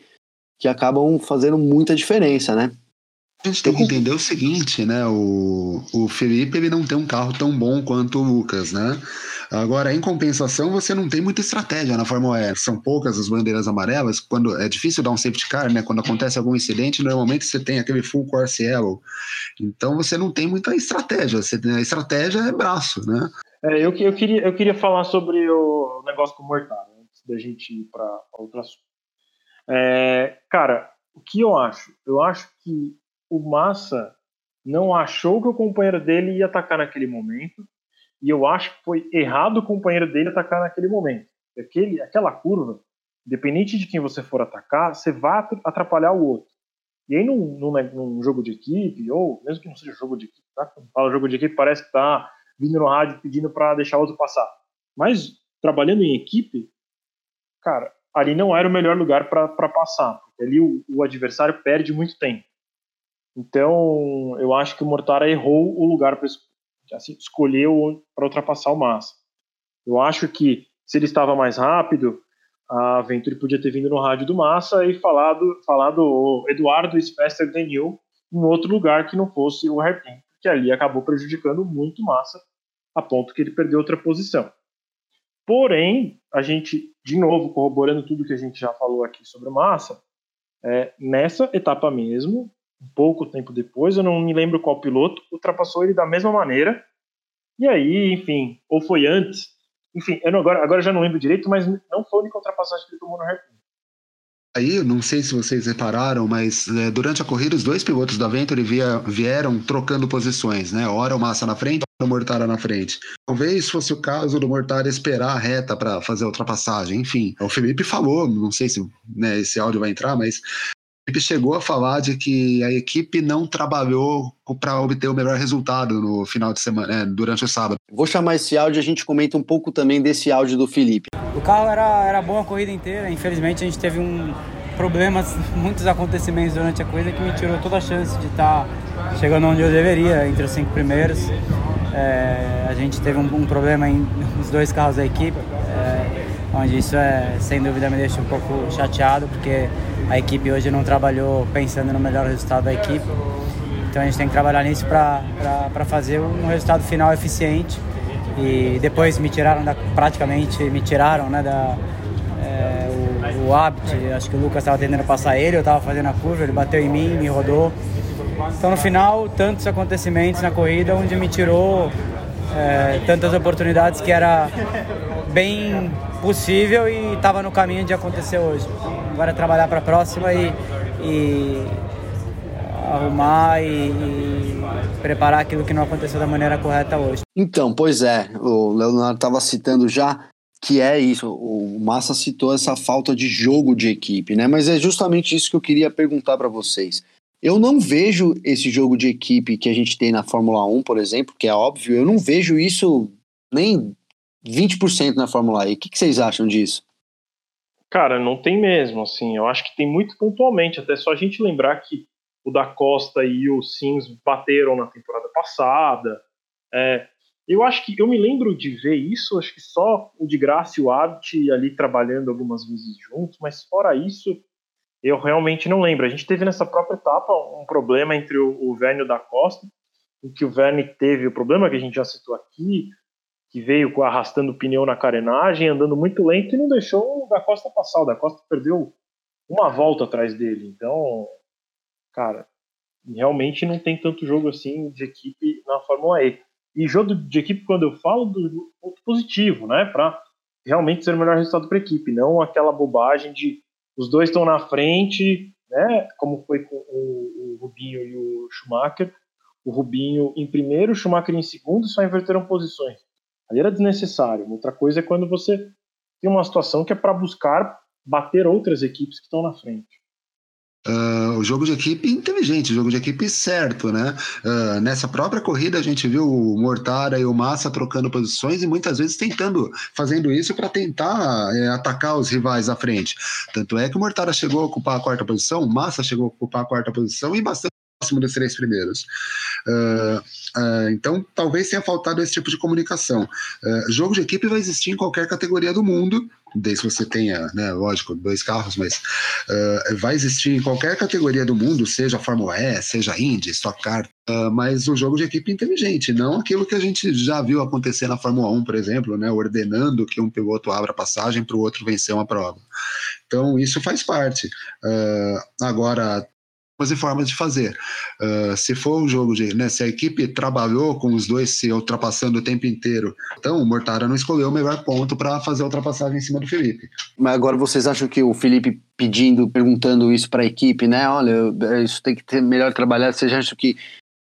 que acabam fazendo muita diferença, né? A gente tem que entender o seguinte, né? O, o Felipe ele não tem um carro tão bom quanto o Lucas, né? Agora, em compensação, você não tem muita estratégia na Fórmula E. São poucas as bandeiras amarelas. Quando é difícil dar um safety car, né? Quando acontece algum incidente, normalmente você tem aquele full course yellow. Então você não tem muita estratégia. Você, a estratégia é braço, né? É, eu, eu, queria, eu queria falar sobre o negócio com o Mortara, antes da gente ir para outro assunto. É, cara, o que eu acho? Eu acho que o Massa não achou que o companheiro dele ia atacar naquele momento, e eu acho que foi errado o companheiro dele atacar naquele momento. Aquele, aquela curva, independente de quem você for atacar, você vai atrapalhar o outro. E aí, num, num, num jogo de equipe, ou mesmo que não seja jogo de equipe, tá? Quando fala jogo de equipe, parece que tá vindo no rádio pedindo para deixar o outro passar. Mas trabalhando em equipe, cara, ali não era o melhor lugar para passar, porque ali o, o, adversário perde muito tempo. Então, eu acho que o Mortara errou o lugar para assim, para ultrapassar o Massa. Eu acho que se ele estava mais rápido, a Venturi podia ter vindo no rádio do Massa e falado, falado Eduardo is you em outro lugar que não fosse o hairpin, que ali acabou prejudicando muito Massa a ponto que ele perdeu outra posição. Porém, a gente, de novo, corroborando tudo que a gente já falou aqui sobre o Massa, é, nessa etapa mesmo, pouco tempo depois, eu não me lembro qual piloto, ultrapassou ele da mesma maneira. E aí, enfim, ou foi antes, enfim, eu não, agora, agora já não lembro direito, mas não foi a única ultrapassagem que ele tomou no hairpin. Aí, não sei se vocês repararam, mas é, durante a corrida os dois pilotos da Venturi via, vieram trocando posições, né? Ora o Massa na frente, ora o Mortara na frente. Talvez fosse o caso do Mortara esperar a reta para fazer a ultrapassagem. Enfim, o Felipe falou, não sei se né, esse áudio vai entrar, mas Felipe chegou a falar de que a equipe não trabalhou para obter o melhor resultado no final de semana, é, durante o sábado. Vou chamar esse áudio e a gente comenta um pouco também desse áudio do Felipe. O carro era, era bom a corrida inteira, infelizmente a gente teve um problemas, (laughs) muitos acontecimentos durante a corrida que me tirou toda a chance de estar tá chegando onde eu deveria, entre os cinco primeiros. É, a gente teve um, um, problema em, (laughs) nos dois carros da equipe, é, onde isso é, sem dúvida me deixa um pouco chateado, porque a equipe hoje não trabalhou pensando no melhor resultado da equipe. Então a gente tem que trabalhar nisso para fazer um resultado final eficiente e depois me tiraram da, praticamente me tiraram né, da é, o, o Abt, acho que o Lucas estava tentando passar ele, eu estava fazendo a curva, ele bateu em mim, me rodou. Então no final, tantos acontecimentos na corrida onde me tirou é, tantas oportunidades que era bem possível e estava no caminho de acontecer hoje. Agora é trabalhar para a próxima e, e arrumar e, e, preparar aquilo que não aconteceu da maneira correta hoje. Então, pois é, o Leonardo estava citando já que é isso, o Massa citou essa falta de jogo de equipe, né? Mas é justamente isso que eu queria perguntar para vocês. Eu não vejo esse jogo de equipe que a gente tem na Fórmula 1, por exemplo, que é óbvio, eu não vejo isso nem 20% na Fórmula E. O que, que vocês acham disso? Cara, não tem mesmo, assim, eu acho que tem muito pontualmente, até só a gente lembrar que o da Costa e o Sims bateram na temporada passada. É, eu acho que eu me lembro de ver isso, acho que só o de Graça e o Abt ali trabalhando algumas vezes juntos, mas fora isso, eu realmente não lembro. A gente teve nessa própria etapa um problema entre o, o Verne e o da Costa, em que o Verne teve o problema que a gente já citou aqui, que veio arrastando o pneu na carenagem, andando muito lento e não deixou o da Costa passar. O da Costa perdeu uma volta atrás dele. Então, cara, realmente não tem tanto jogo assim de equipe na Fórmula E. E jogo de equipe, quando eu falo do ponto positivo, né, para realmente ser o melhor resultado para a equipe, não aquela bobagem de os dois estão na frente, né, como foi com o, Rubinho e o Schumacher. O Rubinho em primeiro, o Schumacher em segundo, só inverteram posições. Ali era desnecessário. Outra coisa é quando você tem uma situação que é para buscar bater outras equipes que estão na frente. Uh, o jogo de equipe inteligente, o jogo de equipe certo, né? Uh, nessa própria corrida a gente viu o Mortara e o Massa trocando posições e muitas vezes tentando, fazendo isso para tentar é, atacar os rivais à frente. Tanto é que o Mortara chegou a ocupar a quarta posição, o Massa chegou a ocupar a quarta posição e bastante próximo dos três primeiros. Uh, uh, então, talvez tenha faltado esse tipo de comunicação. Uh, jogo de equipe vai existir em qualquer categoria do mundo, desde que você tenha, né, lógico, dois carros, mas vai existir em qualquer categoria do mundo, seja Fórmula E, seja Indy, Stock Car, mas o jogo de equipe inteligente, não aquilo que a gente já viu acontecer na Fórmula 1, por exemplo, né, ordenando que um piloto abra passagem para o outro vencer uma prova. Então, isso faz parte. agora, e formas de fazer. Uh, se for um jogo de. Né, se a equipe trabalhou com os dois se ultrapassando o tempo inteiro, então o Mortara não escolheu o melhor ponto para fazer a ultrapassagem em cima do Felipe. Mas agora vocês acham que o Felipe pedindo, perguntando isso para a equipe, né? Olha, isso tem que ter melhor trabalhado. Vocês acham que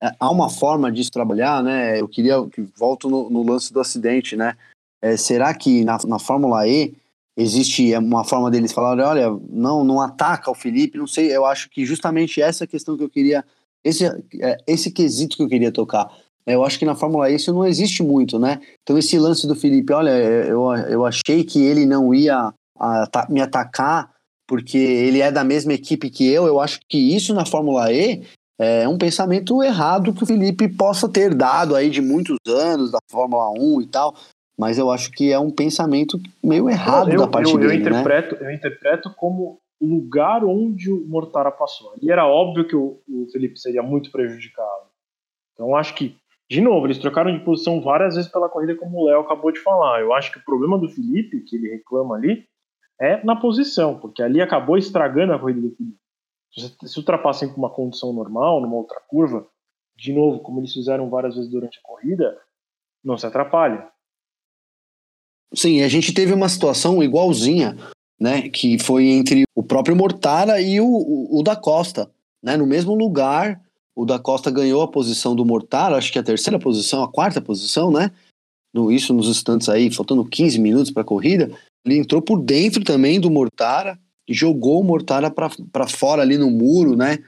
é, há uma forma disso trabalhar, né? Eu queria que volto no, no lance do acidente, né? É, será que na, na Fórmula E existe uma forma deles falarem, olha, não, não ataca o Felipe, não sei, eu acho que justamente essa questão que eu queria, esse, é, esse quesito que eu queria tocar, eu acho que na Fórmula E isso não existe muito, né? Então esse lance do Felipe, olha, eu, eu achei que ele não ia a, me atacar porque ele é da mesma equipe que eu, eu acho que isso na Fórmula E é um pensamento errado que o Felipe possa ter dado aí de muitos anos da Fórmula 1 e tal, mas eu acho que é um pensamento meio errado eu, da parte eu, dele, eu né? interpreto, né? Eu interpreto como o lugar onde o Mortara passou. E era óbvio que o, o Felipe seria muito prejudicado. Então acho que, de novo, eles trocaram de posição várias vezes pela corrida, como o Léo acabou de falar. Eu acho que o problema do Felipe, que ele reclama ali, é na posição, porque ali acabou estragando a corrida do Felipe. Se, se ultrapassem com uma condição normal, numa outra curva, de novo, como eles fizeram várias vezes durante a corrida, não se atrapalha. Sim, a gente teve uma situação igualzinha, né? Que foi entre o próprio Mortara e o, o, o da Costa, né? No mesmo lugar, o da Costa ganhou a posição do Mortara, acho que a terceira posição, a quarta posição, né? No, isso nos instantes aí, faltando 15 minutos para a corrida. Ele entrou por dentro também do Mortara e jogou o Mortara para fora ali no muro, né?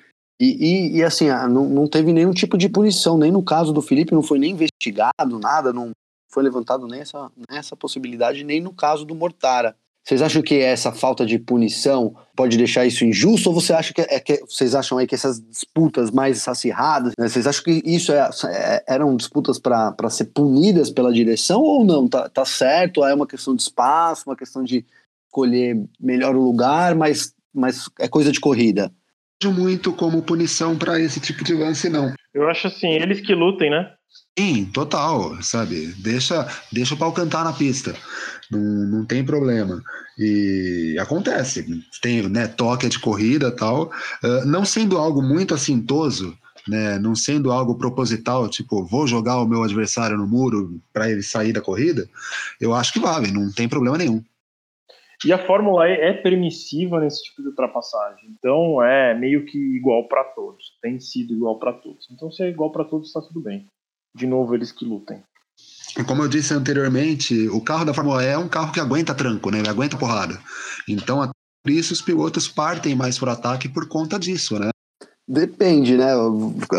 E, e, e assim, não, não teve nenhum tipo de punição, nem no caso do Felipe, não foi nem investigado, nada, não, foi levantado nem essa, nem essa possibilidade, nem no caso do Mortara. Vocês acham que essa falta de punição pode deixar isso injusto? Ou você acha que, é, que vocês acham aí que essas disputas mais acirradas, né, vocês acham que isso é, é, eram disputas para ser punidas pela direção ou não? Tá, tá certo? É uma questão de espaço, uma questão de escolher melhor o lugar, mas, mas é coisa de corrida. Muito como punição para esse tipo de lance, não. Eu acho assim, eles que lutem, né? Sim, total, sabe? Deixa, deixa o pau cantar na pista, não, não tem problema. E acontece, tem né, toque de corrida tal, uh, não sendo algo muito assintoso, né, não sendo algo proposital, tipo, vou jogar o meu adversário no muro para ele sair da corrida, eu acho que vale, não tem problema nenhum. E a Fórmula E é permissiva nesse tipo de ultrapassagem, então é meio que igual para todos, tem sido igual para todos. Então, se é igual para todos, está tudo bem de novo eles que lutem. Como eu disse anteriormente, o carro da Fórmula E é um carro que aguenta tranco, né? Ele aguenta porrada. Então, por isso os pilotos partem mais para o ataque por conta disso, né? Depende, né?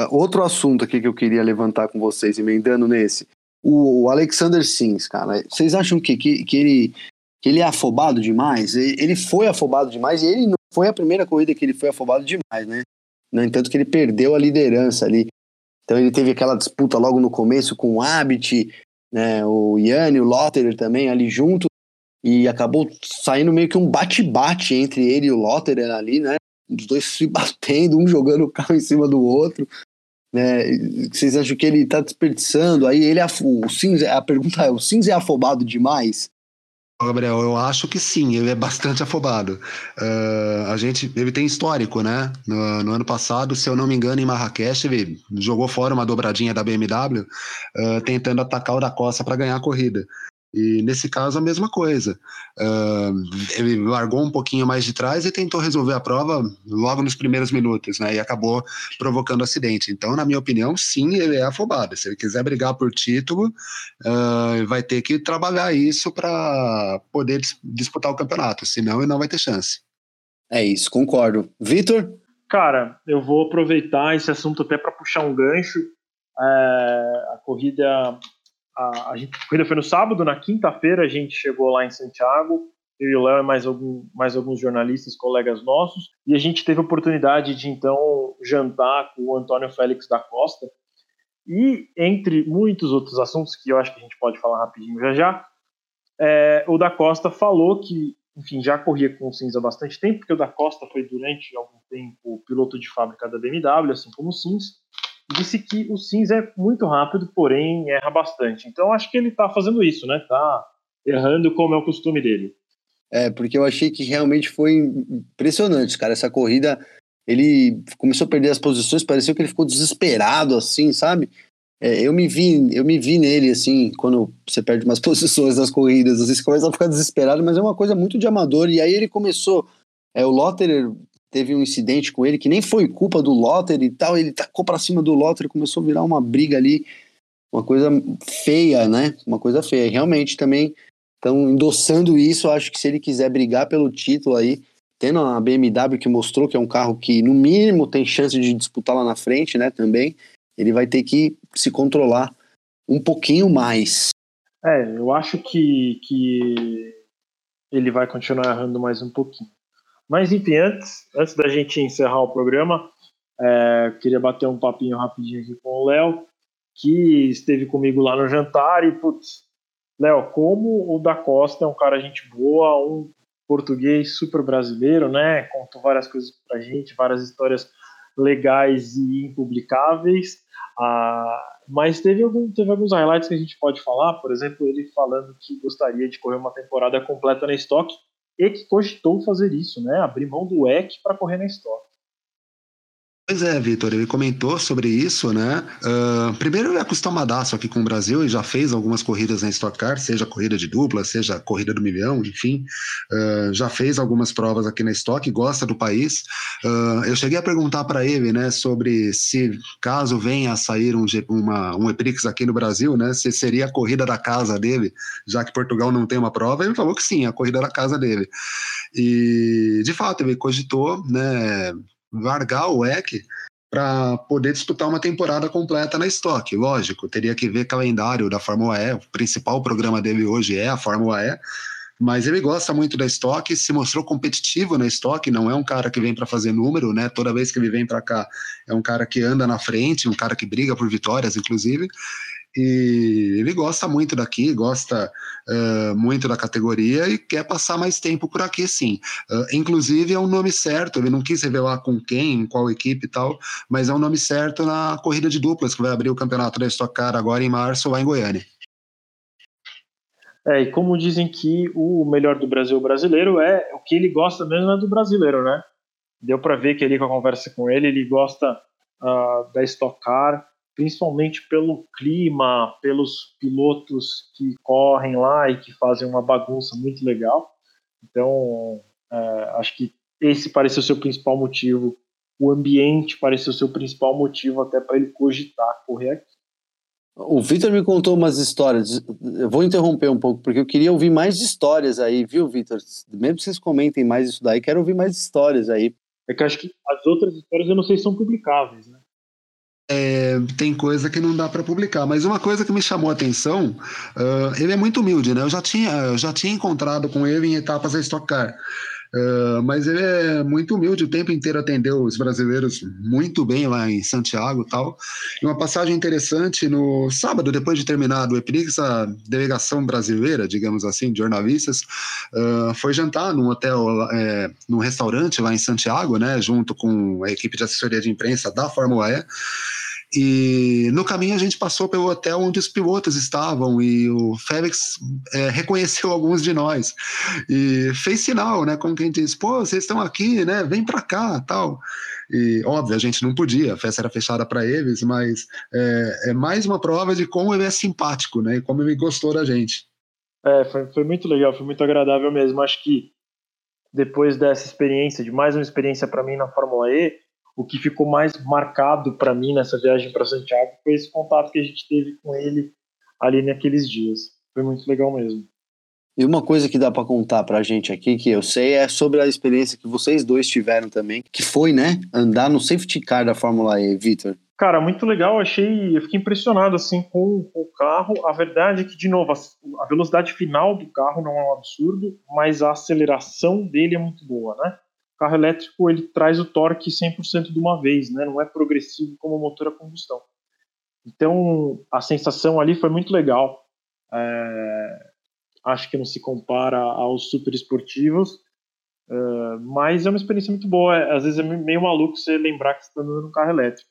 Outro assunto aqui que eu queria levantar com vocês, emendando nesse. O Alexander Sims, cara, vocês acham que, que, que, ele, que ele é afobado demais? Ele foi afobado demais e ele não foi a primeira corrida que ele foi afobado demais, né? No entanto, que ele perdeu a liderança ali. Então ele teve aquela disputa logo no começo com o Abit, né, o Yanni, o Lotterer também ali junto, e acabou saindo meio que um bate-bate entre ele e o Lotterer ali, né? Os dois se (laughs) batendo, um jogando o carro em cima do outro. Né? Vocês acham que ele tá desperdiçando? Aí ele é o cinza, a pergunta é: o cinza é afobado demais? Gabriel, eu acho que sim, ele é bastante afobado. Uh, a gente, ele tem histórico, né? No, no, ano passado, se eu não me engano, em Marrakech, ele jogou fora uma dobradinha da BMW, uh, tentando atacar o da Costa para ganhar a corrida. E nesse caso, a mesma coisa. Uh, ele largou um pouquinho mais de trás e tentou resolver a prova logo nos primeiros minutos, né? E acabou provocando acidente. Então, na minha opinião, sim, ele é afobado. Se ele quiser brigar por título, uh, vai ter que trabalhar isso para poder dis disputar o campeonato. Senão, ele não vai ter chance. É isso, concordo. Vitor? Cara, eu vou aproveitar esse assunto até para puxar um gancho. É, a corrida a, a, gente, a corrida foi no sábado, na quinta-feira a gente chegou lá em Santiago eu e o Léo e mais, algum, mais alguns jornalistas, colegas nossos, e a gente teve a oportunidade de então jantar com o Antônio Félix da Costa, e entre muitos outros assuntos que eu acho que a gente pode falar rapidinho já já, é, o da Costa falou que, enfim, já corria com o Sims há bastante tempo, porque o da Costa foi durante algum tempo piloto de fábrica da BMW, assim como o e disse que o Sims é muito rápido, porém erra bastante. Então acho que ele está fazendo isso, né? Tá errando como é o costume dele. É, porque eu achei que realmente foi impressionante, cara. Essa corrida, ele começou a perder as posições, pareceu que ele ficou desesperado, assim, sabe? É, eu me vi, eu me vi nele, assim, quando você perde umas (laughs) posições nas corridas, às vezes você começa a ficar desesperado, mas é uma coisa muito de amador. E aí ele começou. É, o Lotterer teve um incidente com ele que nem foi culpa do Lotterer e tal, ele tacou para cima do Lotterer, começou a virar uma briga ali, uma coisa feia, né? Uma coisa feia. E realmente também então, endossando isso, acho que se ele quiser brigar pelo título aí, tendo a BMW que mostrou que é um carro que, no mínimo, tem chance de disputar lá na frente, né, também, ele vai ter que se controlar um pouquinho mais. É, eu acho que, que ele vai continuar errando mais um pouquinho. Mas, enfim, antes, antes da gente encerrar o programa, é, queria bater um papinho rapidinho aqui com o Léo, que esteve comigo lá no jantar e, putz, Léo, como o da Costa é um cara gente boa, um português super brasileiro, né? Contou várias coisas pra gente, várias histórias legais e impublicáveis. Ah, mas teve, algum, teve alguns highlights que a gente pode falar, por exemplo, ele falando que gostaria de correr uma temporada completa na Stock e que cogitou fazer isso, né? Abrir mão do EC para correr na Stock. Pois é, Vitor, ele comentou sobre isso, né? Uh, primeiro, ele é acostumadaço aqui com o Brasil e já fez algumas corridas na Stock Car, seja corrida de dupla, seja corrida do milhão, enfim. Uh, já fez algumas provas aqui na Stock, gosta do país. Uh, eu cheguei a perguntar para ele, né, sobre se caso venha a sair um, uma, um Eprix aqui no Brasil, né, se seria a corrida da casa dele, já que Portugal não tem uma prova. Ele falou que sim, a corrida da casa dele. E, de fato, ele cogitou, né, largar o WEC para poder disputar uma temporada completa na estoque. Lógico, teria que ver calendário da Fórmula E, o principal programa dele hoje é a Fórmula E, mas ele gosta muito da estoque, se mostrou competitivo na estoque, não é um cara que vem para fazer número, né? Toda vez que ele vem para cá, é um cara que anda na frente, um cara que briga por vitórias, inclusive. E ele gosta muito daqui, gosta uh, muito da categoria e quer passar mais tempo por aqui, sim. Uh, inclusive, é um nome certo, ele não quis revelar com quem, qual equipe e tal, mas é um nome certo na corrida de duplas, que vai abrir o campeonato da Stock Car agora em março, lá em Goiânia. É, e como dizem que o melhor do Brasil brasileiro é o que ele gosta mesmo é do brasileiro, né? Deu para ver que ali com a conversa com ele, ele gosta uh, da Stock Car, principalmente pelo clima, pelos pilotos que correm lá e que fazem uma bagunça muito legal. Então, é, acho que esse pareceu ser o principal motivo, o ambiente pareceu ser o principal motivo até para ele cogitar correr aqui. O Vitor me contou umas histórias. Eu vou interromper um pouco, porque eu queria ouvir mais histórias aí, viu, Vitor? Mesmo que vocês comentem mais isso daí, quero ouvir mais histórias aí. É que acho que as outras histórias eu não sei se são publicáveis, né? É, tem coisa que não dá para publicar, mas uma coisa que me chamou a atenção, uh, ele é muito humilde, né? Eu já tinha, eu já tinha encontrado com ele em etapas a Stock Car, uh, mas ele é muito humilde, o tempo inteiro atendeu os brasileiros muito bem lá em Santiago tal. E uma passagem interessante, no sábado, depois de terminar o Eprix, a delegação brasileira, digamos assim, de jornalistas, uh, foi jantar num hotel, é, num restaurante lá em Santiago, né? Junto com a equipe de assessoria de imprensa da Fórmula E. E no caminho a gente passou pelo hotel onde os pilotos estavam e o Félix é, reconheceu alguns de nós e fez sinal, né? Como quem diz, pô, vocês estão aqui, né? Vem para cá, tal. E óbvio, a gente não podia, a festa era fechada para eles, mas é, é, mais uma prova de como ele é simpático, né? E como ele gostou da gente. É, foi, foi muito legal, foi muito agradável mesmo. Acho que depois dessa experiência, de mais uma experiência para mim na Fórmula E, o que ficou mais marcado para mim nessa viagem para Santiago foi esse contato que a gente teve com ele ali naqueles dias. Foi muito legal mesmo. E uma coisa que dá para contar para a gente aqui, que eu sei, é sobre a experiência que vocês dois tiveram também, que foi, né, andar no safety car da Fórmula E, Vitor. Cara, muito legal, achei, eu fiquei impressionado assim com, com, o carro. A verdade é que, de novo, a, a, velocidade final do carro não é um absurdo, mas a aceleração dele é muito boa, né? Carro elétrico ele traz o torque 100% de uma vez, né? Não é progressivo como o motor a combustão. Então, a sensação ali foi muito legal. É, acho que não se compara aos super esportivos, é, mas é uma experiência muito boa. Às vezes é meio maluco você lembrar que você está andando num carro elétrico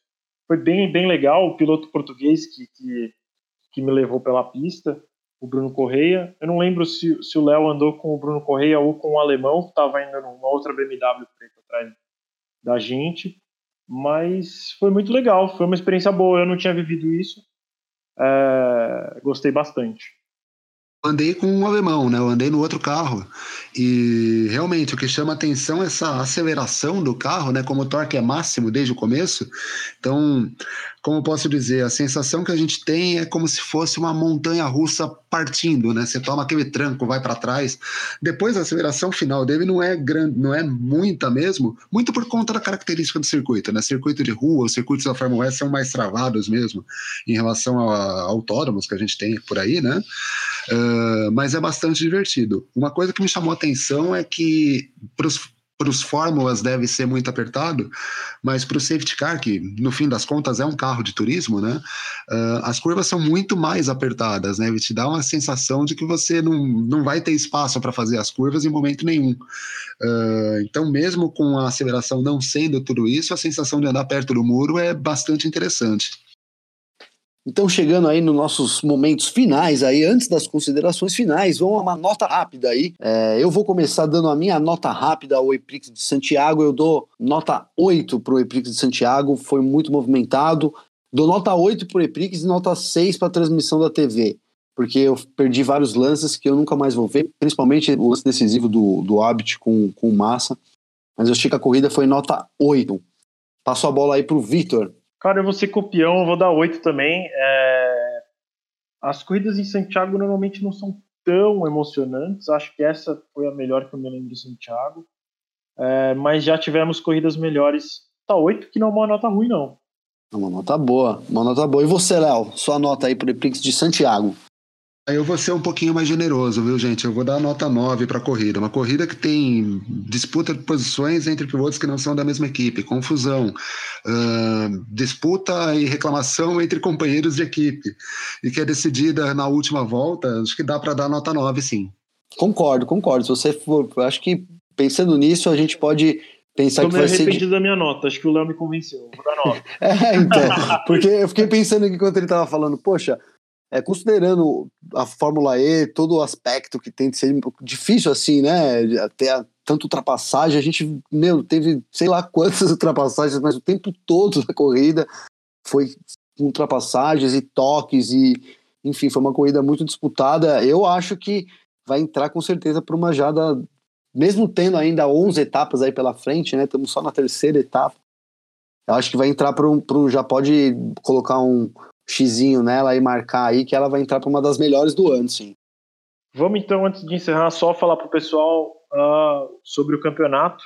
foi bem, bem legal. O piloto português que, que, que me levou pela pista, o Bruno Correia. Eu não lembro se, se o Léo andou com o Bruno Correia ou com o alemão, que estava indo numa outra BMW preta atrás da gente. Mas foi muito legal, foi uma experiência boa. Eu não tinha vivido isso. É, gostei bastante andei com um alemão, né? Eu andei no outro carro. E realmente o que chama atenção é essa aceleração do carro, né? Como o torque é máximo desde o começo. Então, como posso dizer, a sensação que a gente tem é como se fosse uma montanha russa partindo, né? Você toma aquele tranco, vai para trás. Depois a aceleração final dele não é grande, não é muita mesmo, muito por conta da característica do circuito, né? Circuito de rua, os circuitos da Fórmula E são mais travados mesmo em relação a autônomos que a gente tem por aí, né? Uh, mas é bastante divertido. Uma coisa que me chamou a atenção é que para os fórmulas deve ser muito apertado, mas para o safety car, que no fim das contas é um carro de turismo, né? Uh, as curvas são muito mais apertadas, né? Te dá uma sensação de que você não, não vai ter espaço para fazer as curvas em momento nenhum. Uh, então, mesmo com a aceleração não sendo tudo isso, a sensação de andar perto do muro é bastante interessante. Então, chegando aí nos nossos momentos finais, aí, antes das considerações finais, vamos a uma nota rápida aí. É, eu vou começar dando a minha nota rápida ao Eprix de Santiago. Eu dou nota 8 para o Eprix de Santiago, foi muito movimentado. Dou nota 8 para o Eprix e nota 6 para a transmissão da TV, porque eu perdi vários lances que eu nunca mais vou ver, principalmente o lance decisivo do, do Abit com, com Massa. Mas eu achei que a corrida foi nota 8. Passo a bola aí para o Vitor. Cara, eu vou ser copião, eu vou dar 8 também. É... As corridas em Santiago normalmente não são tão emocionantes. Acho que essa foi a melhor que eu me lembro de Santiago. É... Mas já tivemos corridas melhores. Tá 8, que não é uma nota ruim, não. É uma nota boa, uma nota boa. E você, Léo? Sua nota aí pro Eprix de Santiago. Eu vou ser um pouquinho mais generoso, viu, gente? Eu vou dar nota 9 para a corrida. Uma corrida que tem disputa de posições entre pilotos que não são da mesma equipe, confusão, uh, disputa e reclamação entre companheiros de equipe, e que é decidida na última volta. Acho que dá para dar nota 9, sim. Concordo, concordo. Se você for, acho que pensando nisso, a gente pode pensar Tô que vai ser. arrependido da minha nota, acho que o Léo me convenceu. Vou dar 9. (laughs) é, então. Porque eu fiquei pensando aqui enquanto ele estava falando, poxa é, considerando a Fórmula E, todo o aspecto que tem de ser difícil assim, né? Até tanto ultrapassagem, a gente, meu, teve sei lá quantas (laughs) ultrapassagens, mas o tempo todo da corrida foi ultrapassagens e toques e, enfim, foi uma corrida muito disputada. Eu acho que vai entrar com certeza para uma jada, mesmo tendo ainda 11 etapas aí pela frente, né? Estamos só na terceira etapa. Eu acho que vai entrar para um, já pode colocar um, xizinho nela e marcar aí que ela vai entrar para uma das melhores do ano, sim. Vamos então, antes de encerrar, só falar para o pessoal uh, sobre o campeonato.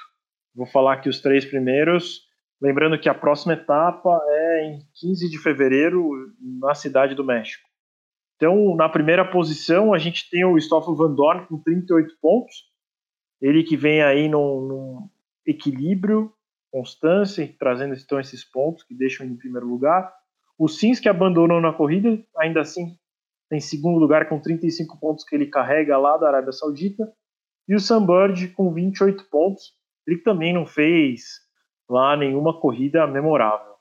Vou falar aqui os três primeiros. Lembrando que a próxima etapa é em 15 de fevereiro, na Cidade do México. Então, na primeira posição, a gente tem o Stoffel Van Dorn com 38 pontos. Ele que vem aí num, num equilíbrio, constância, trazendo então esses pontos que deixam em primeiro lugar. O Sims, que abandonou na corrida, ainda assim tem segundo lugar com 35 pontos que ele carrega lá da Arábia Saudita. E o Sunbird com 28 pontos. Ele também não fez lá nenhuma corrida memorável.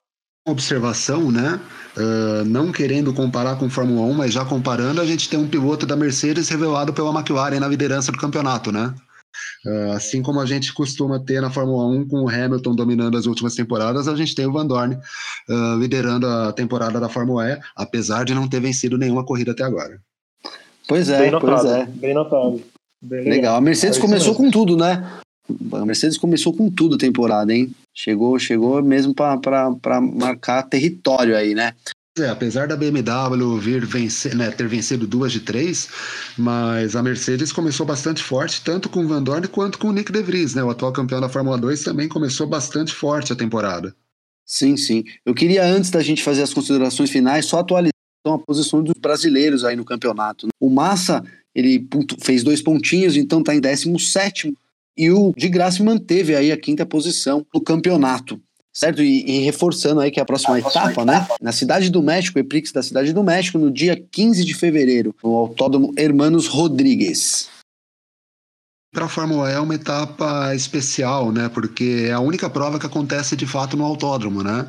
Observação, né? Uh, não querendo comparar com Fórmula 1, mas já comparando, a gente tem um piloto da Mercedes revelado pela McLaren na liderança do campeonato, né? Uh, assim como a gente costuma ter na Fórmula 1 com o Hamilton dominando as últimas temporadas, a gente tem o Van Dorn uh, liderando a temporada da Fórmula E, apesar de não ter vencido nenhuma corrida até agora. Pois é, bem notado, pois é. Bem notado. Bem legal. A Mercedes é começou com tudo, né? A Mercedes começou com tudo a temporada, hein? Chegou, chegou mesmo para marcar território aí, né? É, apesar da BMW vir vencer, né, ter vencido duas de três, mas a Mercedes começou bastante forte, tanto com o Van Dorn quanto com o Nick De Vries, né? O atual campeão da Fórmula 2 também começou bastante forte a temporada. Sim, sim. Eu queria, antes da gente fazer as considerações finais, só atualizar a posição dos brasileiros aí no campeonato. O Massa, ele fez dois pontinhos, então está em 17 e o de Graça manteve aí a quinta posição no campeonato. Certo? E, e reforçando aí que é a próxima, a etapa, próxima etapa, né? Na Cidade do México, Eprix da Cidade do México, no dia 15 de fevereiro, no Autódromo Hermanos Rodrigues. Para a Fórmula E é uma etapa especial, né? Porque é a única prova que acontece de fato no autódromo, né?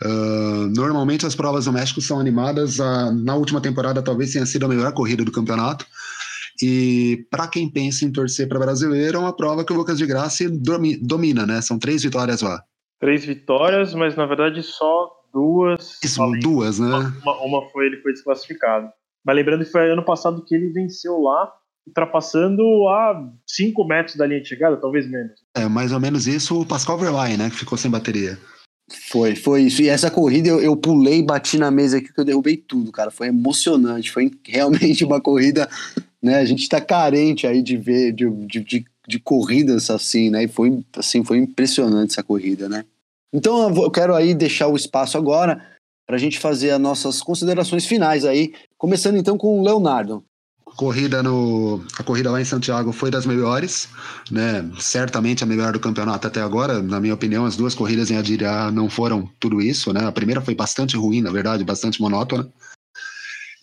Uh, normalmente as provas do México são animadas. Uh, na última temporada talvez tenha sido a melhor corrida do campeonato. E para quem pensa em torcer para brasileiro, é uma prova que o Lucas de Graça domina, né? São três vitórias lá. Três vitórias, mas na verdade só duas. Isso, duas, né? Uma, uma foi ele foi desclassificado. Mas lembrando que foi ano passado que ele venceu lá ultrapassando a 5 metros da linha de chegada, talvez menos. É, mais ou menos isso o Pascal Verlaine, né, que ficou sem bateria. Foi, foi isso. E essa corrida eu, eu pulei, bati na mesa aqui que eu derrubei tudo, cara. Foi emocionante, foi realmente uma corrida, né? A gente tá carente aí de ver, de, de, de, de corridas assim, né? E foi, assim, foi impressionante essa corrida, né? Então eu, vou, eu quero aí deixar o espaço agora para a gente fazer as nossas considerações finais aí, começando então com o Leonardo corrida no a corrida lá em Santiago foi das melhores, né? Certamente a melhor do campeonato até agora, na minha opinião, as duas corridas em Adiria não foram tudo isso, né? A primeira foi bastante ruim, na verdade, bastante monótona.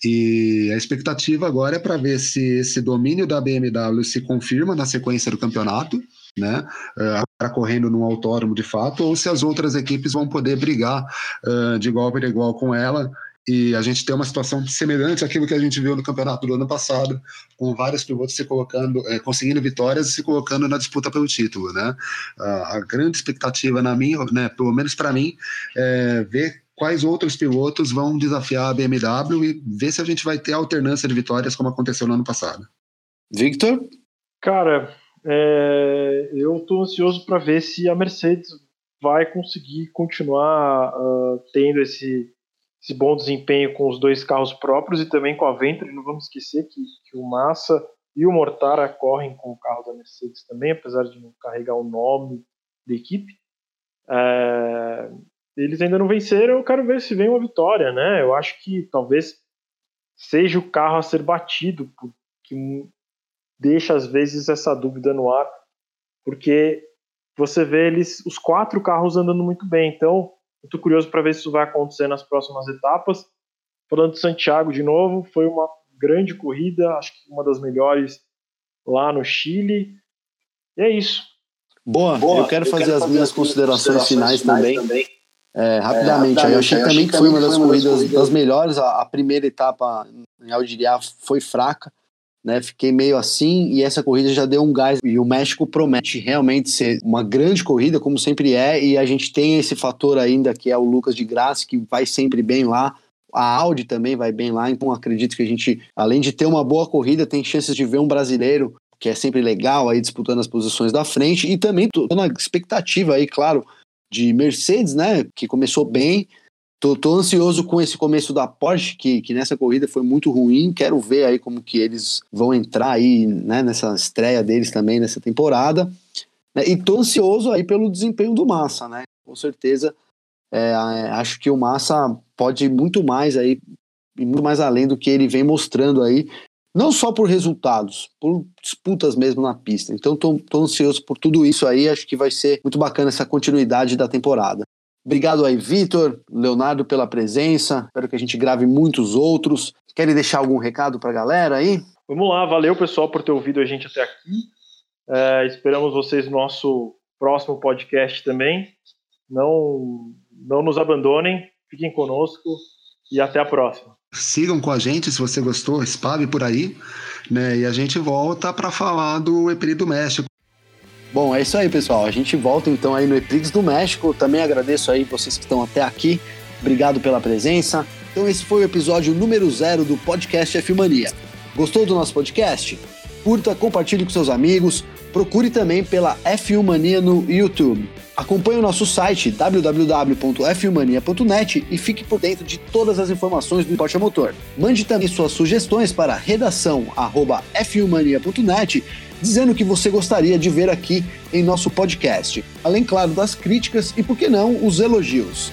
E a expectativa agora é para ver se esse domínio da BMW se confirma na sequência do campeonato, né? Agora correndo num autódromo de fato, ou se as outras equipes vão poder brigar uh, de igual para igual com ela e a gente tem uma situação semelhante àquilo que a gente viu no campeonato do ano passado, com vários pilotos se colocando, é, conseguindo vitórias e se colocando na disputa pelo título, né? A, a grande expectativa na minha, né, pelo menos para mim, é ver quais outros pilotos vão desafiar a BMW e ver se a gente vai ter alternância de vitórias como aconteceu no ano passado. Victor? Cara, é, eu estou ansioso para ver se a Mercedes vai conseguir continuar uh, tendo esse esse bom desempenho com os dois carros próprios e também com a Venturi. Não vamos esquecer que, que o Massa e o Mortara correm com o carro da Mercedes também, apesar de não carregar o nome da equipe. É, eles ainda não venceram, eu quero ver se vem uma vitória, né? Eu acho que talvez seja o carro a ser batido, que deixa às vezes essa dúvida no ar, porque você vê eles, os quatro carros andando muito bem, então muito curioso para ver se isso vai acontecer nas próximas etapas. Falando de Santiago de novo, foi uma grande corrida, acho que uma das melhores lá no Chile. E é isso. Boa, Boa eu quero eu fazer quero as fazer minhas considerações, considerações finais, finais, também. também. É, rapidamente, é, eu achei eu também que foi uma das corridas das melhores. A, a primeira etapa em Aldiriá foi fraca, né? Fiquei meio assim e essa corrida já deu um gás e o México promete realmente ser uma grande corrida, como sempre é, e a gente tem esse fator ainda que é o Lucas de Graça, que vai sempre bem lá. A Audi também vai bem lá, então acredito que a gente, além de ter uma boa corrida, tem chances de ver um brasileiro, que é sempre legal aí disputando as posições da frente, e também tô na expectativa aí, claro, de Mercedes, né, que começou bem, Tô, tô, ansioso com esse começo da Porsche, que, que nessa corrida foi muito ruim. Quero ver aí como que eles vão entrar aí, né, nessa estreia deles também nessa temporada. Né, e tô ansioso aí pelo desempenho do Massa, né? Com certeza, é, acho que o Massa pode ir muito mais aí, e muito mais além do que ele vem mostrando aí, não só por resultados, por disputas mesmo na pista. Então tô ansioso por tudo isso aí, acho que vai ser muito bacana essa continuidade da temporada. Obrigado aí, Vitor, Leonardo, pela presença. Espero que a gente grave muitos outros. Querem deixar algum recado para a galera aí? Vamos lá, valeu pessoal por ter ouvido a gente até aqui. É, esperamos vocês no nosso próximo podcast também. Não, não nos abandonem, fiquem conosco e até a próxima. Sigam com a gente se você gostou, espalhe por aí, né? E a gente volta para falar do EPRI do México. Bom, é isso aí, pessoal. A gente volta então aí no Eprix do México. Também agradeço aí vocês que estão até aqui. Obrigado pela presença. Então esse foi o episódio número zero do podcast F Mania. Gostou do nosso podcast? curta, compartilhe com seus amigos, procure também pela F1 Mania no YouTube. Acompanhe o nosso site www.fmania.net e fique por dentro de todas as informações do esporte a motor. Mande também suas sugestões para redação@f1mania.net dizendo o que você gostaria de ver aqui em nosso podcast. Além, claro, das críticas e, por que não, os elogios.